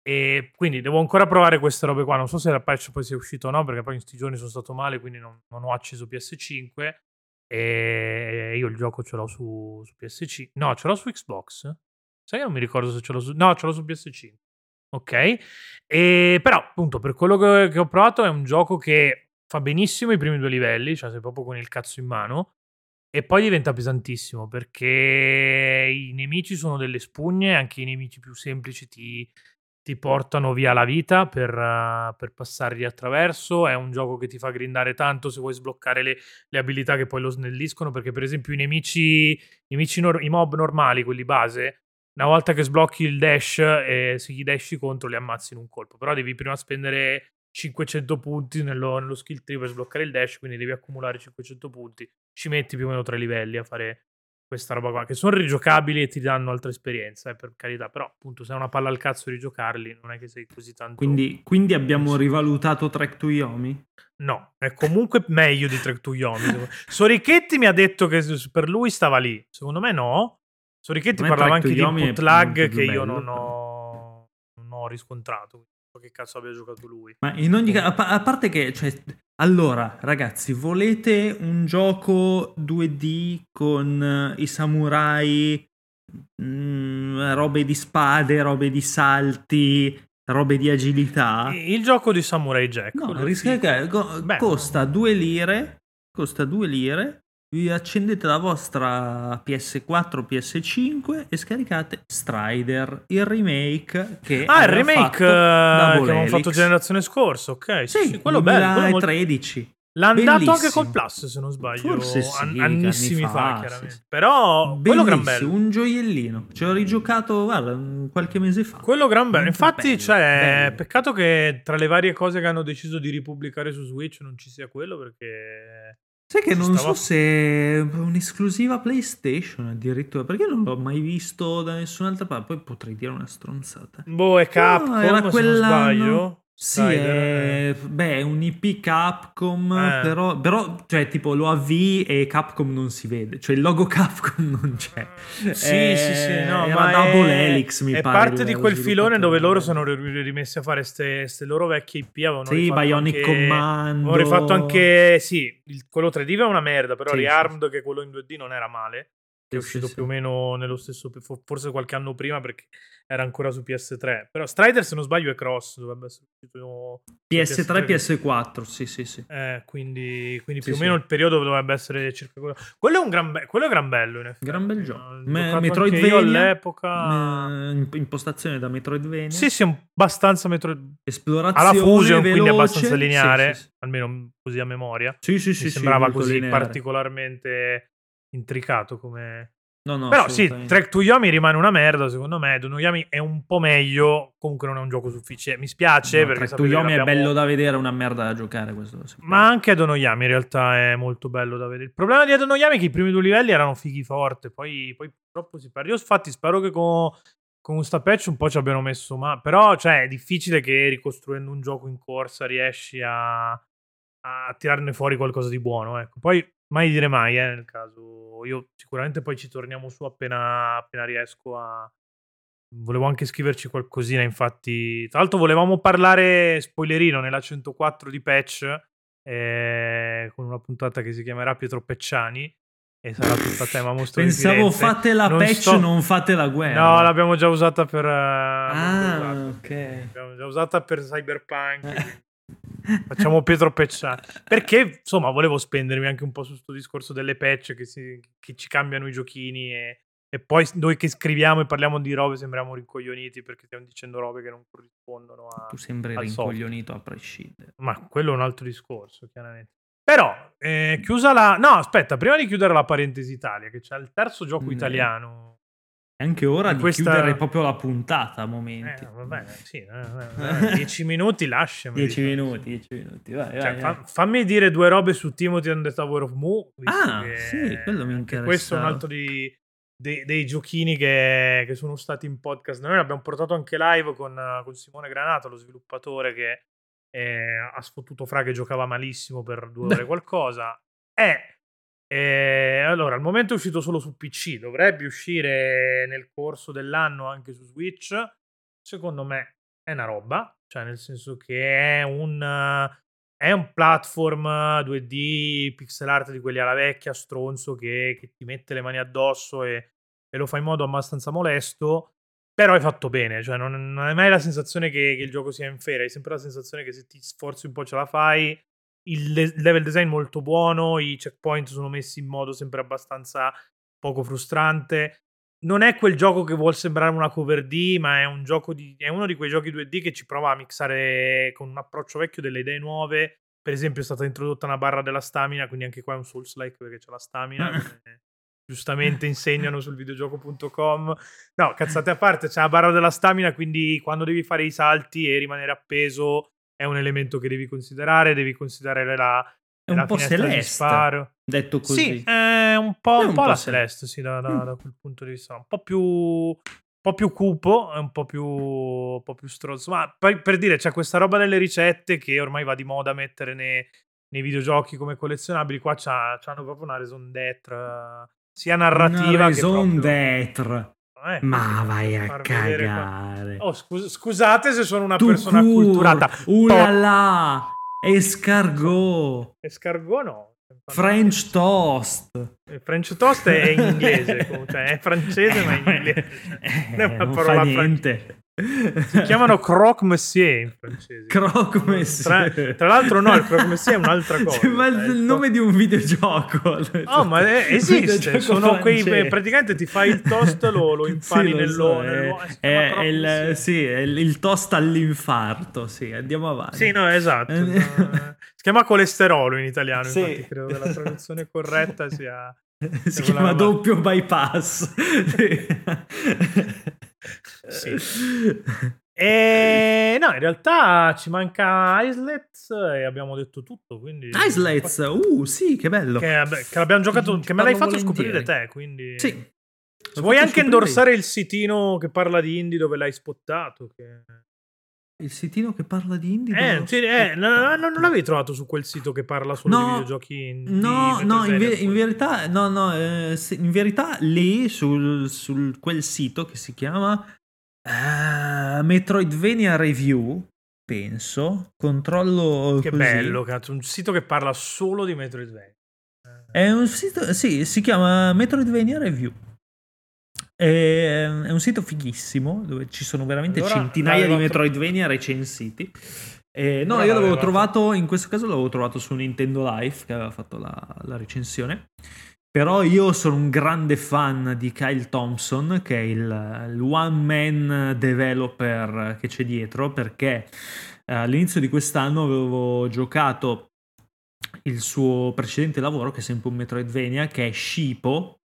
Speaker 1: E quindi devo ancora provare queste robe qua. Non so se la patch poi sia uscito o no, perché poi in questi giorni sono stato male, quindi non, non ho acceso PS5. E io il gioco ce l'ho su, su PS5. No, ce l'ho su Xbox. Sai che non mi ricordo se ce l'ho su... No, ce l'ho su PS5. Ok? E però, appunto, per quello che ho provato è un gioco che fa benissimo i primi due livelli, cioè sei proprio con il cazzo in mano. E poi diventa pesantissimo perché i nemici sono delle spugne, anche i nemici più semplici ti, ti portano via la vita per, uh, per, passarli attraverso. È un gioco che ti fa grindare tanto se vuoi sbloccare le, le abilità che poi lo snelliscono. Perché, per esempio, i nemici, i, nemici nor- i mob normali, quelli base, una volta che sblocchi il dash e se gli dashi contro li ammazzi in un colpo. Però devi prima spendere 500 punti nello, nello skill tree per sbloccare il dash, quindi devi accumulare 500 punti. Ci metti più o meno tre livelli a fare questa roba qua, che sono rigiocabili e ti danno altra esperienza, eh, per carità, però appunto se hai una palla al cazzo di giocarli non è che sei così tanto...
Speaker 2: Quindi, quindi abbiamo rivalutato Trek to Yomi?
Speaker 1: No, è comunque meglio di Trek to Yomi. Sorichetti mi ha detto che per lui stava lì, secondo me no. Sorichetti parlava anche di input lag che io non ho, non ho riscontrato che cazzo abbia giocato lui.
Speaker 2: Ma in ogni caso, a, parte che, cioè, allora, ragazzi, volete un gioco 2D con uh, i samurai, mh, mm, robe di spade, robe di salti, robe di agilità?
Speaker 1: Il gioco di Samurai Jack.
Speaker 2: No, rischia che costa 2 lire, costa 2 lire vi accendete la vostra PS4 PS5 e scaricate Strider, il remake che
Speaker 1: Ah, il remake uh, che abbiamo fatto generazione scorsa, ok.
Speaker 2: Sì, sì quello 2013.
Speaker 1: bello. L'ha dato anche col Plus, se non sbaglio. Forse sì, An- annissimi fa, fa chiaramente. Sì. Però Bellissimo, quello gran bello.
Speaker 2: un gioiellino. Ci ho rigiocato, guarda, qualche mese fa.
Speaker 1: Quello gran bello. Infatti, bello, cioè, bello. peccato che tra le varie cose che hanno deciso di ripubblicare su Switch non ci sia quello perché
Speaker 2: Sai che non stava... so se è un'esclusiva PlayStation addirittura, perché non l'ho mai visto da nessun'altra parte. Poi potrei dire una stronzata.
Speaker 1: Boh, è Capcom, no, era quella... sbaglio.
Speaker 2: Sì, è, beh, è un IP Capcom, eh. però, però, cioè, tipo, lo avvii e Capcom non si vede, cioè il logo Capcom non c'è.
Speaker 1: Sì, è, sì, sì, no,
Speaker 2: era ma Double è, Helix, mi
Speaker 1: è
Speaker 2: pare.
Speaker 1: È parte di quel filone dove loro sono rimessi a fare queste loro vecchie IP. Avevano
Speaker 2: sì, Bionic
Speaker 1: anche,
Speaker 2: Commando.
Speaker 1: Avevano rifatto anche, sì, il, quello 3D è una merda, però sì, Rearmed, sì. che quello in 2D non era male è uscito sì, più o meno nello stesso, forse qualche anno prima perché era ancora su PS3. Però Strider, se non sbaglio, è cross, dovrebbe essere uscito
Speaker 2: PS3 e PS4, sì, sì, sì.
Speaker 1: Eh, quindi, quindi sì, più o meno il periodo dovrebbe essere circa quello. Quello è un gran, be- quello è gran bello, in effetti.
Speaker 2: Gran bel gioco. Me- Metroidvania all'epoca. Me- impostazione da Metroidvania.
Speaker 1: Sì, sì, abbastanza Metroid...
Speaker 2: Esplorazione
Speaker 1: Alla Fusion,
Speaker 2: veloce.
Speaker 1: quindi abbastanza lineare, almeno così a memoria.
Speaker 2: Sì, sì, sì.
Speaker 1: Mi sembrava così lineare. particolarmente intricato come,
Speaker 2: No, no,
Speaker 1: Però sì, Track to Yomi rimane una merda, secondo me. Don Yomi è un po' meglio, comunque non è un gioco sufficiente. Mi spiace no, perché
Speaker 2: Track to Yomi è bello da vedere, è una merda da giocare questo.
Speaker 1: Ma anche Don Yomi in realtà è molto bello da vedere. Il problema di Don Yomi è che i primi due livelli erano fighi forte, poi, poi purtroppo si perde. Io infatti spero che con, con sta patch un po' ci abbiano messo ma però cioè è difficile che ricostruendo un gioco in corsa riesci a, a tirarne fuori qualcosa di buono, ecco. Poi mai dire mai, eh, nel caso. Io sicuramente poi ci torniamo su appena, appena riesco a... Volevo anche scriverci qualcosina, infatti. Tra l'altro volevamo parlare, spoilerino, nella 104 di patch, eh, con una puntata che si chiamerà Pietro Pecciani. E sarà tutta tema mostro
Speaker 2: Pensavo fate la non patch, sto... non fate la guerra.
Speaker 1: No, l'abbiamo già usata per... Uh,
Speaker 2: ah, ok.
Speaker 1: L'abbiamo già usata per Cyberpunk. Facciamo Pietro Pecciani. Perché, insomma, volevo spendermi anche un po' su questo discorso delle patch che, si, che ci cambiano i giochini e, e, poi noi che scriviamo e parliamo di robe sembriamo rincoglioniti perché stiamo dicendo robe che non corrispondono a...
Speaker 2: Tu sembri rincoglionito software. a prescindere.
Speaker 1: Ma quello è un altro discorso, chiaramente. Però, eh, chiusa la... No, aspetta, prima di chiudere la parentesi Italia, che c'è il terzo gioco mm. italiano
Speaker 2: anche ora di questa... chiudere proprio la puntata a momenti.
Speaker 1: Eh, vabbè, sì, eh, eh, dieci minuti lasciami.
Speaker 2: Dieci minuti, dieci minuti, vai, cioè,
Speaker 1: vai, fa, Fammi dire due robe su Timothy and the Tower of Mu.
Speaker 2: Ah, sì, quello mi interessa.
Speaker 1: Questo è un altro di, dei, dei giochini che, che, sono stati in podcast. Noi l'abbiamo portato anche live con, con Simone Granato, lo sviluppatore che eh, ha sfottuto fra che giocava malissimo per due ore qualcosa. È e allora, al momento è uscito solo su PC, dovrebbe uscire nel corso dell'anno anche su Switch. Secondo me è una roba, cioè nel senso che è un, è un platform 2D pixel art di quelli alla vecchia, stronzo, che, che ti mette le mani addosso e, e, lo fa in modo abbastanza molesto. Però è fatto bene, cioè non, non hai mai la sensazione che, che il gioco sia in ferie, hai sempre la sensazione che se ti sforzi un po' ce la fai il level design molto buono, i checkpoint sono messi in modo sempre abbastanza poco frustrante. Non è quel gioco che vuol sembrare una cover D, ma è un gioco di, è uno di quei giochi 2D che ci prova a mixare con un approccio vecchio delle idee nuove. Per esempio, è stata introdotta una barra della stamina, quindi anche qua è un Souls-like perché c'è la stamina. giustamente insegnano sul videogioco.com. No, cazzate a parte, c'è la barra della stamina, quindi quando devi fare i salti e rimanere appeso è un elemento che devi considerare, devi considerare la,
Speaker 2: è un po' celeste, detto così.
Speaker 1: Sì, è un po', è un po la celeste, sì, da, da, mm. da, quel punto di vista. Un po' più, un po' più cupo, un po' più, un po' più strozzo. Ma poi per dire, c'è questa roba delle ricette che ormai va di moda mettere nei, nei videogiochi come collezionabili. Qua c'ha, c'hanno proprio una raison d'être, sia narrativa una
Speaker 2: raison che proprio... d'être. Eh, Ma vai a cagare.
Speaker 1: Oh, scus- scusate se sono una tu persona cur- culturata.
Speaker 2: Ulala! Escargot.
Speaker 1: Escargot no.
Speaker 2: French toast.
Speaker 1: Il French toast è in inglese, cioè è francese ma in inglese.
Speaker 2: Eh, è una parola niente.
Speaker 1: Si chiamano croque monsieur in francese.
Speaker 2: Croque monsieur.
Speaker 1: Tra, tra, l'altro, no, il croque monsieur è un'altra cosa.
Speaker 2: Ma il ecco. nome di un videogioco.
Speaker 1: Oh, ma è, esiste. Sono quei. Praticamente ti fai il toast, lo, lo impani sì, nell'olio.
Speaker 2: So, è, è, il, sì, è il toast all'infarto. Sì, andiamo avanti.
Speaker 1: Sì, no, esatto. no, si chiama colesterolo in italiano. Sì. Infatti, credo che la traduzione corretta sia.
Speaker 2: Si chiama doppio bypass.
Speaker 1: Sì. E no, in realtà ci manca Islets e abbiamo detto tutto. Quindi
Speaker 2: Islets, uh, sì, che bello.
Speaker 1: Che, che l'abbiamo giocato, che me l'hai fatto volentieri. scoprire te. Quindi
Speaker 2: sì.
Speaker 1: Vuoi anche indorsare il sitino che parla di indie dove l'hai spottato? Che...
Speaker 2: Il sitino che parla di indie?
Speaker 1: Eh, sì, eh, no, no, non l'avevi trovato su quel sito che parla solo no, di videogiochi indie?
Speaker 2: No, no, in, ver- in, verità, no, no, eh, in verità lì sul, sul quel sito che si chiama Uh, Metroidvania Review, penso. Controllo.
Speaker 1: Che
Speaker 2: così.
Speaker 1: bello, cazzo. Un sito che parla solo di Metroidvania.
Speaker 2: È un sito, sì, si chiama Metroidvania Review. È, un sito fighissimo dove ci sono veramente allora, centinaia di Metroidvania recensiti. Eh, no, io l'avevo trovato, in questo caso l'avevo trovato su Nintendo Life che aveva fatto la, la recensione. Però io sono un grande fan di Kyle Thompson, che è il, il one man developer che c'è dietro, perché eh, all'inizio di quest'anno avevo giocato il suo precedente lavoro, che è sempre un Metroidvania, che è Shipo,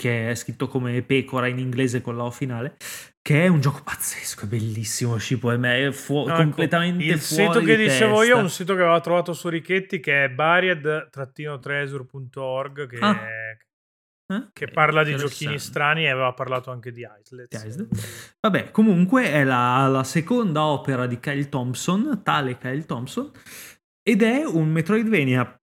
Speaker 2: che è scritto come pecora in inglese con la O finale, che è un gioco pazzesco, è bellissimo Scippo, è fu- ecco, completamente
Speaker 1: Il sito che dicevo testa. io è un sito che aveva trovato su Richetti che è buried-treasure.org che, ah. eh? che parla di giochini strani e aveva parlato anche di Islet.
Speaker 2: Vabbè, comunque è la, la seconda opera di Kyle Thompson, tale Kyle Thompson, ed è un Metroidvania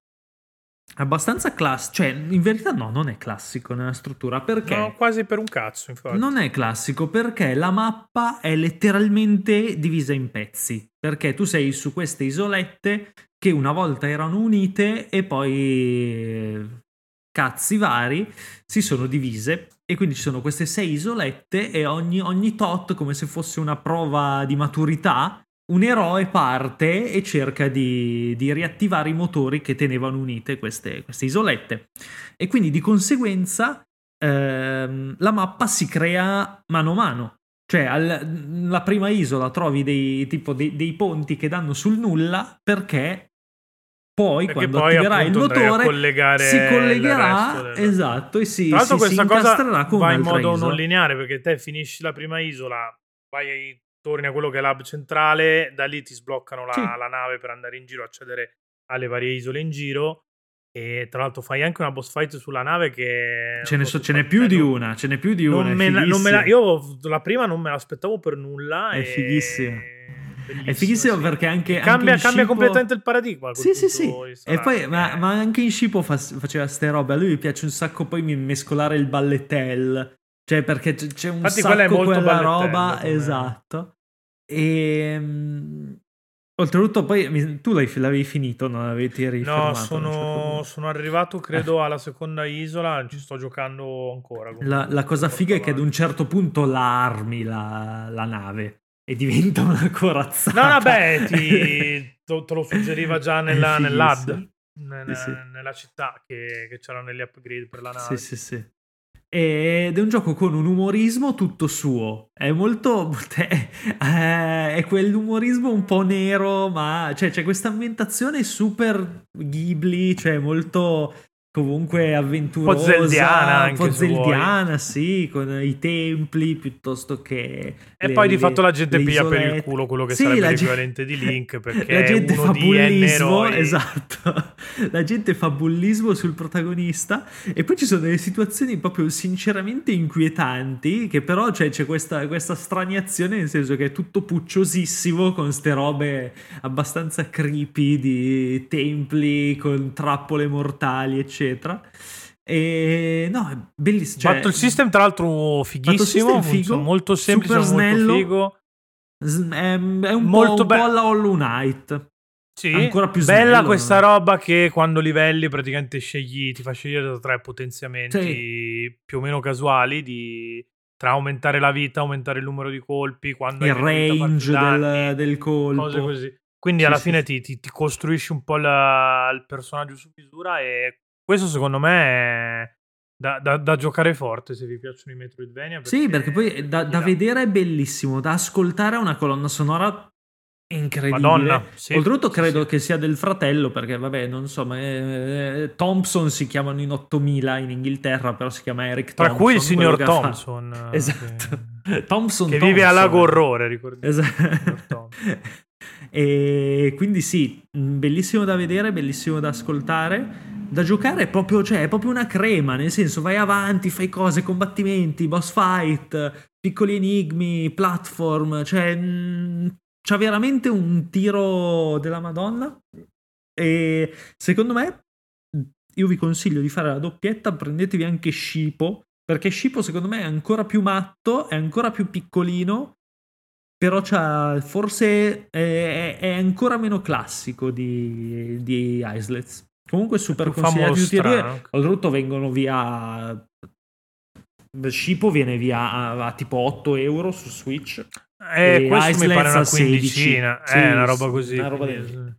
Speaker 2: abbastanza classico, cioè in verità no, non è classico nella struttura perché... No,
Speaker 1: quasi per un cazzo infatti.
Speaker 2: Non è classico perché la mappa è letteralmente divisa in pezzi, perché tu sei su queste isolette che una volta erano unite e poi cazzi vari si sono divise e quindi ci sono queste sei isolette e ogni, ogni tot come se fosse una prova di maturità un eroe parte e cerca di, di riattivare i motori che tenevano unite queste, queste isolette. E quindi di conseguenza ehm, la mappa si crea mano a mano. Cioè, alla prima isola trovi dei, tipo, dei, dei ponti che danno sul nulla perché poi Perché quando poi, attiverai il motore si collegherà del... esatto e si, Tra si, si cosa con
Speaker 1: va in modo isola. non lineare perché te finisci la prima isola vai torni a quello che è l'hub centrale, da lì ti sbloccano la, sì. la nave per andare in giro, accedere alle varie isole in giro. E tra l'altro fai anche una boss fight sulla nave che...
Speaker 2: Ce, ne so, ce n'è più di una, ce n'è più di una.
Speaker 1: Me la, me la, io la prima non me l'aspettavo per nulla.
Speaker 2: È e... fighissimo. Bellissimo, è fighissimo sì. perché anche.
Speaker 1: Cambia,
Speaker 2: anche
Speaker 1: cambia completamente il paradigma.
Speaker 2: Sì, sì, sì. E poi, ma, ma, anche in Shippo fa, faceva ste robe. A lui mi piace un sacco poi mescolare il balletel. Cioè, perché c'è un Infatti, sacco quella, è molto quella roba. Esatto. E ehm, oltretutto, poi tu l'avevi finito, non avevi rifermato?
Speaker 1: No, sono, certo sono arrivato, credo, eh. alla seconda isola. Ci sto giocando ancora.
Speaker 2: La, la cosa figa è che ad un certo punto la armi la, la nave e diventa una corazzata.
Speaker 1: No, vabbè, ti, te lo suggeriva già nella, nell'AD. Nella, sì, sì. nella città che, che c'erano negli upgrade per la nave.
Speaker 2: Sì, sì, sì. Ed è un gioco con un umorismo tutto suo. È molto. è quell'umorismo un po' nero, ma cioè, c'è questa ambientazione super Ghibli, cioè molto comunque avventurosa, un po' zeldiana, un po' zeldiana sì, con i templi piuttosto che...
Speaker 1: E le, poi di fatto la gente piglia isolette. per il culo quello che sì, sarebbe l'equivalente gente... di Link perché la gente fa bullismo,
Speaker 2: esatto, la gente fa bullismo sul protagonista e poi ci sono delle situazioni proprio sinceramente inquietanti che però cioè, c'è questa, questa straniazione nel senso che è tutto pucciosissimo con ste robe abbastanza creepy di templi con trappole mortali eccetera eccetera. E no, è bellissimo.
Speaker 1: Cioè, Battle System, tra l'altro, fighissimo. Figo, molto semplice, molto snello. figo.
Speaker 2: È, è un, molto po', un po' alla Hollow Knight.
Speaker 1: Sì, ancora più snello, bella questa no? roba che quando livelli praticamente scegli, ti fa scegliere da tre potenziamenti sì. più o meno casuali di, tra aumentare la vita, aumentare il numero di colpi, quando
Speaker 2: il range del, del, colpo, cose
Speaker 1: così. Quindi sì, alla fine ti, ti, ti, costruisci un po' la, il personaggio su misura e questo secondo me è da, da, da, giocare forte se vi piacciono i Metroidvania.
Speaker 2: Perché sì, perché poi da, da vedere è bellissimo, da ascoltare è una colonna sonora incredibile. Madonna, sì, Oltretutto credo sì. che sia del fratello, perché vabbè, non so, ma eh, Thompson si chiamano in 8000 in Inghilterra, però si chiama Eric
Speaker 1: Tra
Speaker 2: Thompson.
Speaker 1: cui il signor Thompson.
Speaker 2: Fa... Esatto. Che... Thompson
Speaker 1: che
Speaker 2: Thompson.
Speaker 1: vive a Lago Orrore, ricordiamo. Esatto.
Speaker 2: e quindi sì, bellissimo da vedere, bellissimo da ascoltare da giocare è proprio, cioè, è proprio una crema, nel senso vai avanti, fai cose, combattimenti, boss fight, piccoli enigmi, platform, cioè mh, c'ha veramente un tiro della Madonna e secondo me io vi consiglio di fare la doppietta, prendetevi anche Shipo, perché Shipo secondo me è ancora più matto, è ancora più piccolino, però forse è, è, ancora meno classico di, di Islets. Comunque super consigliato tutti e due. Oltretutto vengono via... Shippo viene via a, a, tipo 8 euro su Switch.
Speaker 1: Eh, e questo Icelands mi pare una quindicina. Sì, eh, una roba così. Una roba del...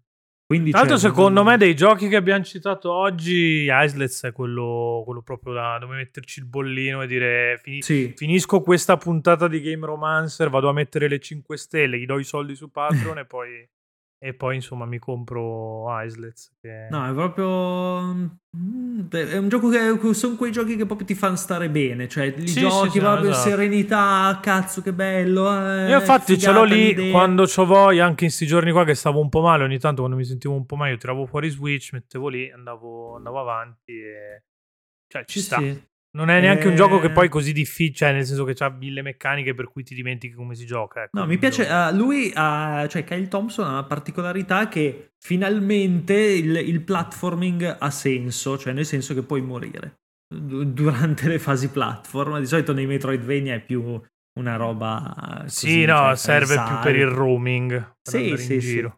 Speaker 1: Quindi Tra l'altro, secondo me, dei giochi che abbiamo citato oggi, Islets è quello, quello proprio da dove metterci il bollino e dire fini- sì. finisco questa puntata di Game Romancer, vado a mettere le 5 stelle, gli do i soldi su Patreon e poi e poi insomma mi compro Islets. Che...
Speaker 2: No, è proprio. Mm, è un gioco che. Sono quei giochi che proprio ti fanno stare bene. Cioè, li sì, giochi sì, proprio esatto. serenità. Cazzo, che bello. Eh,
Speaker 1: Io, infatti, ce l'ho lì l'idea. quando ho voglia. Anche in questi giorni qua che stavo un po' male. Ogni tanto, quando mi sentivo un po' meglio, tiravo fuori Switch, mettevo lì, andavo, andavo avanti. E... Cioè, ci sì, sta. Sì. Non è neanche eh... un gioco che poi è così difficile, cioè nel senso che ha mille meccaniche per cui ti dimentichi come si gioca. Ecco.
Speaker 2: No, mi piace, uh, lui ha, cioè Kyle Thompson ha una particolarità che finalmente il, il, platforming ha senso, cioè nel senso che puoi morire durante le fasi platform. Di solito nei Metroidvania è più una roba...
Speaker 1: Così, sì, no, cioè, serve più per il roaming. Sì, sì, sì.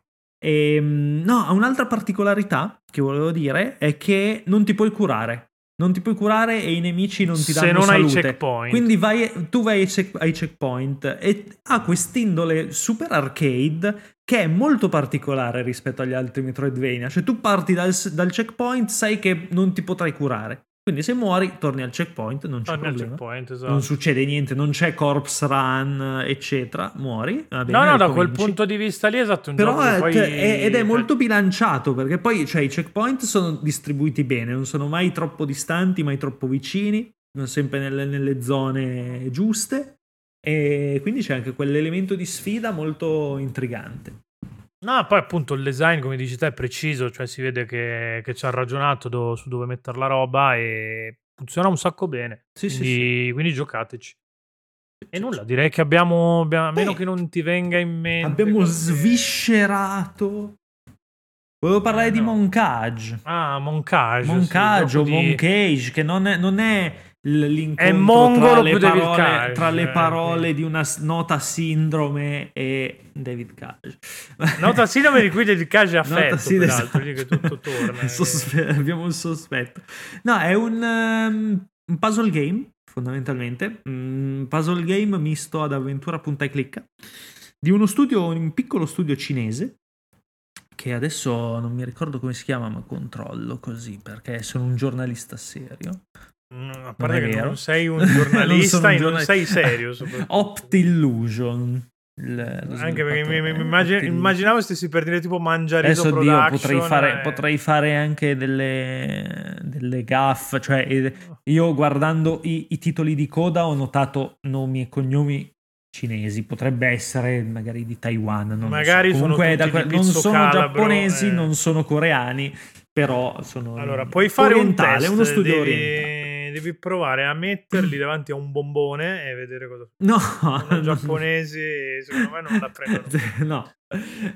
Speaker 2: E, ehm, no, un'altra particolarità che volevo dire è che non ti puoi curare non ti puoi curare e i nemici non ti danno Se non salute. hai checkpoint. Quindi vai, tu vai ai, check, ai checkpoint e ha quest'indole super arcade che è molto particolare rispetto agli altri Metroidvania. Cioè tu parti dal, dal checkpoint, sai che non ti potrai curare. Quindi se muori torni al checkpoint, non c'è torni problema. Esatto. Non succede niente, non c'è corpse run, eccetera. Muori.
Speaker 1: Bene, no, no, da quel punto di vista lì esatto.
Speaker 2: Però è, poi... è, ed è molto bilanciato perché poi cioè, i checkpoint sono distribuiti bene, non sono mai troppo distanti, mai troppo vicini, sempre nelle, nelle zone giuste. E quindi c'è anche quell'elemento di sfida molto intrigante.
Speaker 1: No, poi appunto il design, come dici te, è preciso, cioè si vede che, che ci ha ragionato do, su dove mettere la roba e funziona un sacco bene. Sì, quindi, sì, sì. quindi giocateci. E nulla, direi che abbiamo, abbiamo a meno che non ti venga in mente.
Speaker 2: Abbiamo sviscerato. Volevo parlare eh, no. di Moncage.
Speaker 1: Ah, Moncage.
Speaker 2: Moncage o di... Moncage, che non è, non è l'incontro tra le, parole, tra le parole eh, di una nota sindrome e David Cage.
Speaker 1: Nota sindrome di cui David Cage è affetto, peraltro, esatto. tutto torna.
Speaker 2: Sospe- che... Abbiamo un sospetto. No, è un, um, un puzzle game, fondamentalmente. Un puzzle game misto ad avventura punta e clicca. Di uno studio, un piccolo studio cinese che adesso non mi ricordo come si chiama, ma controllo così perché sono un giornalista serio.
Speaker 1: A parte non che non sei un giornalista non e non sei serio.
Speaker 2: Optillusion.
Speaker 1: Anche perché mi, mi, immagin- immaginavo stessi per dire tipo mangiariso Adesso
Speaker 2: Dio, potrei fare, e... potrei fare anche delle, delle gaff. Cioè, eh, io guardando i, i, titoli di coda ho notato nomi e cognomi cinesi. Potrebbe essere magari di Taiwan. Non magari so. Comunque, sono da, non sono calabro, giapponesi, eh. non sono coreani, però sono.
Speaker 1: Allora, puoi fare un test, uno studio devi... orientale devi provare a metterli davanti a un bombone e vedere cosa
Speaker 2: No,
Speaker 1: I giapponesi secondo me non la prendono.
Speaker 2: no.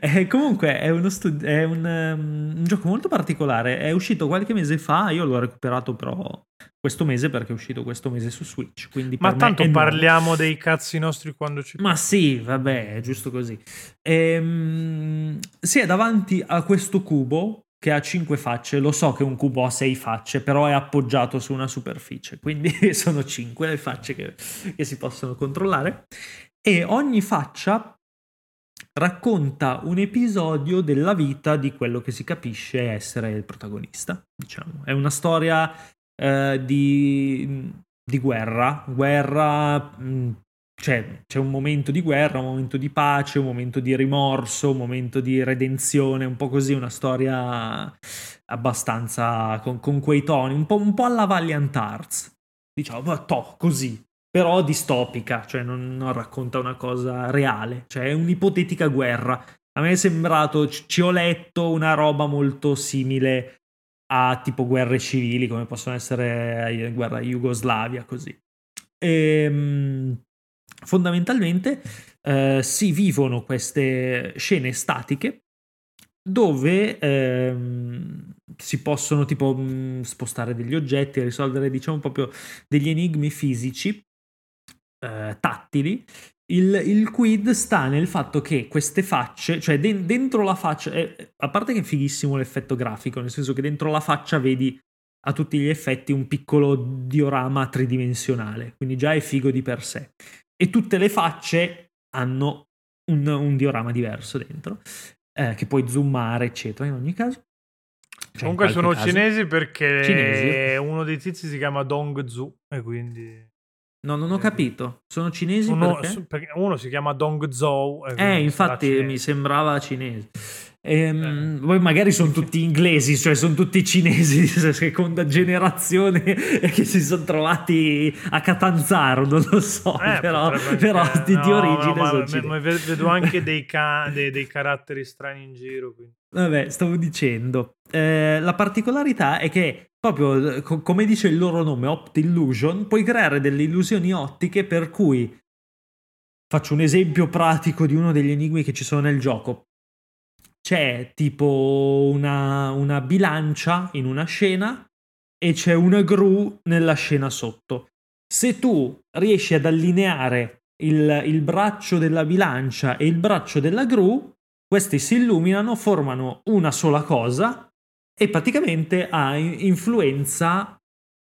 Speaker 2: Eh, comunque è, uno studi- è un, um, un, gioco molto particolare. È uscito qualche mese fa. Io l'ho recuperato però questo mese perché è uscito questo mese su Switch.
Speaker 1: Ma tanto parliamo nuovo. dei cazzi nostri quando ci.
Speaker 2: Ma sì, vabbè, è giusto così. Ehm, si è davanti a questo cubo che ha 5 facce, lo so che un cubo ha 6 facce, però è appoggiato su una superficie, quindi sono 5 le facce che, che si possono controllare. E ogni faccia racconta un episodio della vita di quello che si capisce essere il protagonista, diciamo. È una storia eh, di, di, guerra, guerra mh, cioè, c'è un momento di guerra, un momento di pace, un momento di rimorso, un momento di redenzione, un po' così, una storia abbastanza con, con quei toni, un po', un po', alla Valiant Arts, diciamo, to, così, però distopica, cioè non, non, racconta una cosa reale, cioè è un'ipotetica guerra. A me è sembrato, ci ho letto una roba molto simile a tipo guerre civili, come possono essere la guerra Jugoslavia, così. Ehm fondamentalmente eh, si vivono queste scene statiche dove ehm, si possono tipo mh, spostare degli oggetti, risolvere diciamo proprio degli enigmi fisici eh, tattili. Il, il, quid sta nel fatto che queste facce, cioè de- dentro la faccia, eh, a parte che è fighissimo l'effetto grafico, nel senso che dentro la faccia vedi a tutti gli effetti un piccolo diorama tridimensionale, quindi già è figo di per sé e tutte le facce hanno un, un diorama diverso dentro, eh, che puoi zoomare, eccetera, in ogni caso.
Speaker 1: Cioè, Comunque sono caso. cinesi perché cinesi. uno dei tizi si chiama Dong Zu e quindi...
Speaker 2: No, non ho capito. Sono cinesi
Speaker 1: uno,
Speaker 2: perché?
Speaker 1: perché uno si chiama Dong Zhou.
Speaker 2: Eh, infatti mi sembrava cinese. Ehm, poi magari sono tutti inglesi, cioè sono tutti cinesi di seconda generazione che si sono trovati a Catanzaro, non lo so, eh, però, però di, no, di, origine no,
Speaker 1: sono ma, vedo anche dei, ca- dei, dei, caratteri strani in giro. Quindi.
Speaker 2: Vabbè, stavo dicendo, eh, la particolarità è che proprio co- come dice il loro nome, Opt Illusion, puoi creare delle illusioni ottiche per cui faccio un esempio pratico di uno degli enigmi che ci sono nel gioco c'è tipo una, una bilancia in una scena e c'è una gru nella scena sotto. Se tu riesci ad allineare il, il, braccio della bilancia e il braccio della gru, questi si illuminano, formano una sola cosa e praticamente ha influenza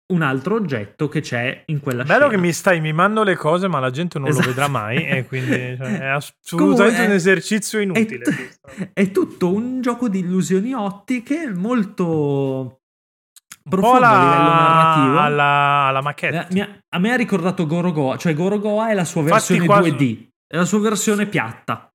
Speaker 2: un altro oggetto che c'è in quella
Speaker 1: Bello
Speaker 2: scena.
Speaker 1: che mi stai mimando le cose, ma la gente non esatto. lo vedrà mai. e quindi cioè, è assolutamente è, un esercizio inutile.
Speaker 2: È, t- è, tutto un gioco di illusioni ottiche molto profondo la, a livello narrativo.
Speaker 1: Alla, alla maquette.
Speaker 2: A, a me ha ricordato Gorogoa, cioè Gorogoa è la sua versione quasi... 2D, è la sua versione piatta.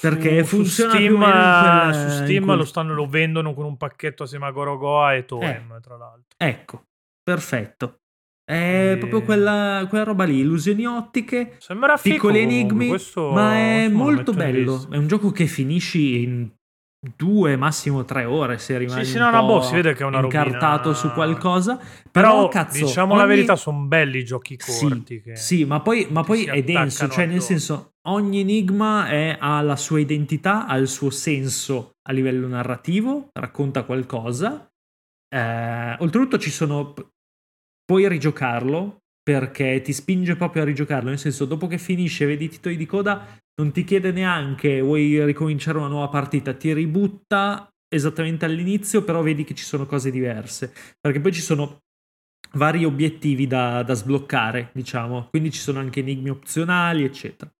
Speaker 2: Perché su, funziona
Speaker 1: su Steam,
Speaker 2: quella,
Speaker 1: su Steam quel... lo, stanno, lo vendono con un pacchetto assieme a Gorogoa e Toem, eh, tra l'altro.
Speaker 2: Ecco, Perfetto. È e... proprio quella, quella, roba lì, illusioni ottiche,
Speaker 1: Sembra
Speaker 2: piccoli enigmi, questo, ma è molto bello. È un gioco che finisci in due, massimo tre ore se rimani sì, sì, no, no, boh, si vede che è una incartato robina... su qualcosa. Però, però cazzo,
Speaker 1: diciamo ogni... la verità, sono belli i giochi corti.
Speaker 2: Sì,
Speaker 1: che...
Speaker 2: sì ma poi, ma poi è denso, cioè nel senso, ogni enigma è, ha la sua identità, ha il suo senso a livello narrativo, racconta qualcosa. Eh, oltretutto ci sono puoi rigiocarlo perché ti spinge proprio a rigiocarlo, nel senso dopo che finisce, vedi i titoli di coda, non ti chiede neanche vuoi ricominciare una nuova partita, ti ributta esattamente all'inizio, però vedi che ci sono cose diverse, perché poi ci sono vari obiettivi da, da sbloccare, diciamo, quindi ci sono anche enigmi opzionali, eccetera.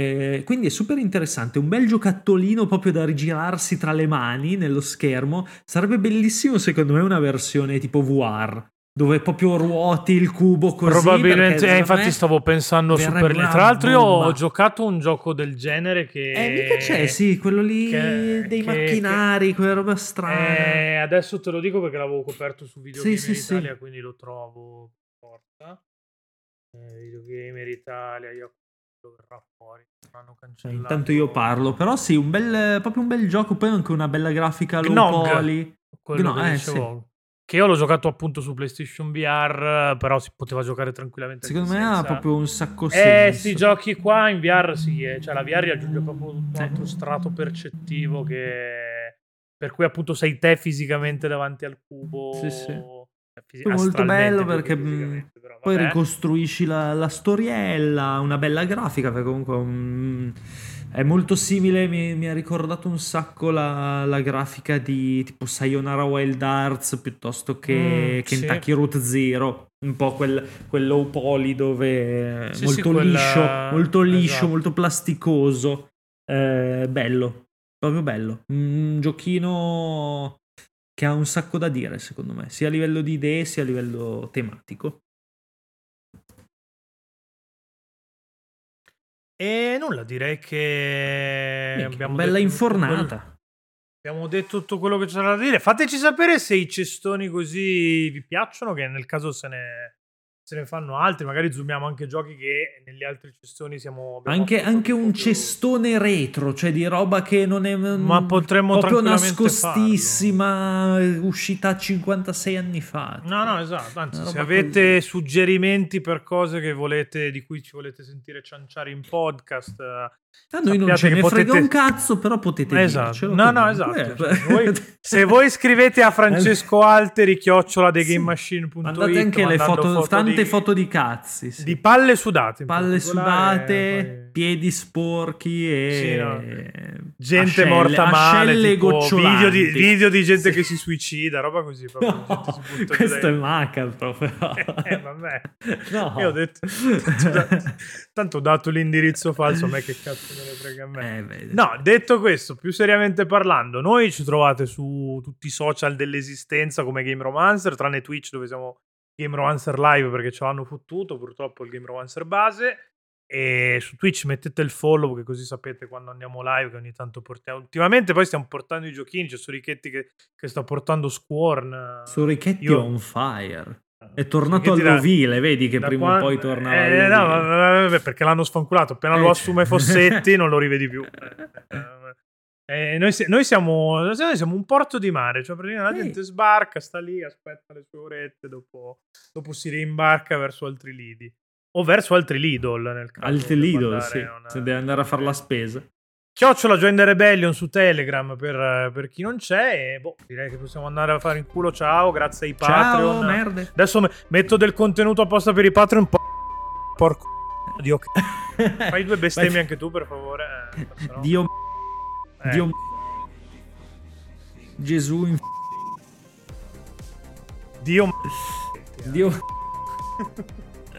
Speaker 2: Eh, quindi è super interessante, un bel giocattolino proprio da rigirarsi tra le mani nello schermo. Sarebbe bellissimo secondo me una versione tipo VR, dove proprio ruoti il cubo così.
Speaker 1: Probabilmente, eh, infatti stavo pensando su per lì. Tra l'altro io ho giocato un gioco del genere che...
Speaker 2: Eh, mica c'è, sì, quello lì che, dei che, macchinari, che, quella roba strana.
Speaker 1: Eh, adesso te lo dico perché l'avevo coperto su Videogamer sì, sì, Italia, sì. quindi lo trovo forza. Eh, Videogamer Italia, io lo verrà fuori.
Speaker 2: Eh, intanto io parlo, però sì, un bel, proprio un bel gioco, poi anche una bella grafica low Gnog, poly.
Speaker 1: Quello Gno, eh, sì. Che io l'ho giocato appunto su PlayStation VR, però si poteva giocare tranquillamente.
Speaker 2: Secondo me ha proprio un sacco
Speaker 1: eh, senso. Eh sì, giochi qua in VR sì, eh. cioè la VR aggiunge proprio un altro strato percettivo che... per cui appunto sei te fisicamente davanti al cubo.
Speaker 2: Sì, sì. Fisi- molto bello perché però, poi ricostruisci la, la, storiella, una bella grafica, perché comunque um, è molto simile, mi, mi, ha ricordato un sacco la, la, grafica di tipo Sayonara Wild Arts piuttosto che mm, Kentucky sì. Route Zero, un po' quel, quel low poly dove sì, molto, sì, quella... liscio, molto liscio, esatto. molto plasticoso, eh, bello, proprio bello, un giochino che ha un sacco da dire secondo me, sia a livello di idee sia a livello tematico.
Speaker 1: E nulla, direi che
Speaker 2: Minchia, abbiamo bella infornata.
Speaker 1: Abbiamo detto tutto quello che c'era da dire. Fateci sapere se i cestoni così vi piacciono, che nel caso se ne se ne fanno altri, magari zoomiamo anche giochi che negli altri cestoni siamo...
Speaker 2: Anche, anche un cestone retro, cioè di roba che non è
Speaker 1: Ma potremmo proprio
Speaker 2: nascostissima,
Speaker 1: farlo.
Speaker 2: uscita 56 anni fa.
Speaker 1: No, no, esatto, anzi se avete così. suggerimenti per cose che volete, di cui ci volete sentire cianciare in podcast...
Speaker 2: A noi non ce ne potete... frega un cazzo, però potete
Speaker 1: esatto.
Speaker 2: dircelo.
Speaker 1: No, no, esatto. Cioè, voi, se voi scrivete a Francesco Alteri, chiocciola thegamemachine.it,
Speaker 2: mandate anche le foto, foto tante di, foto di cazzi. Sì.
Speaker 1: Di palle sudate.
Speaker 2: Palle sudate, poi... piedi sporchi e... Sì,
Speaker 1: no. Gente ascelle, morta male, video di, video di, gente sì. che si suicida, roba così.
Speaker 2: Proprio, no, questo è macabro però.
Speaker 1: eh, vabbè. No. Io ho detto... Tanto ho dato l'indirizzo falso, a me che cazzo me ne frega a me. Eh, no, detto questo, più seriamente parlando, noi ci trovate su tutti i social dell'esistenza come Game Romancer, tranne Twitch dove siamo Game Romancer Live perché ce l'hanno fottuto, purtroppo il Game Romancer base. E su Twitch mettete il follow, che così sapete quando andiamo live, che ogni tanto portiamo. Ultimamente poi stiamo portando i giochini, c'è Sorichetti che, che sta portando Squorn.
Speaker 2: Sorichetti Io... on fire. È tornato all'ovile, da, vedi che prima quando, o poi tornava
Speaker 1: eh, no, vabbè, perché l'hanno sfanculato. Appena eh. lo assume Fossetti non lo rivedi più. Eh, noi, noi, siamo, noi, siamo, un porto di mare, cioè praticamente la gente sbarca, sta lì, aspetta le sue orette, dopo, dopo si rimbarca verso altri lidi. O verso altri Lidl nel caso.
Speaker 2: Altri Lidl, sì, una... se deve andare a fare la spesa.
Speaker 1: Chiocciola Join the Rebellion su Telegram per, per, chi non c'è. E boh, direi che possiamo andare a fare in culo. Ciao, grazie ai Patreon.
Speaker 2: Ciao, merde.
Speaker 1: Adesso metto del contenuto apposta per i Patreon. Porco. Dio. Fai due bestemmie anche tu, per favore.
Speaker 2: Eh, Dio. Eh. Dio. Gesù. In...
Speaker 1: Dio.
Speaker 2: Dio. uh...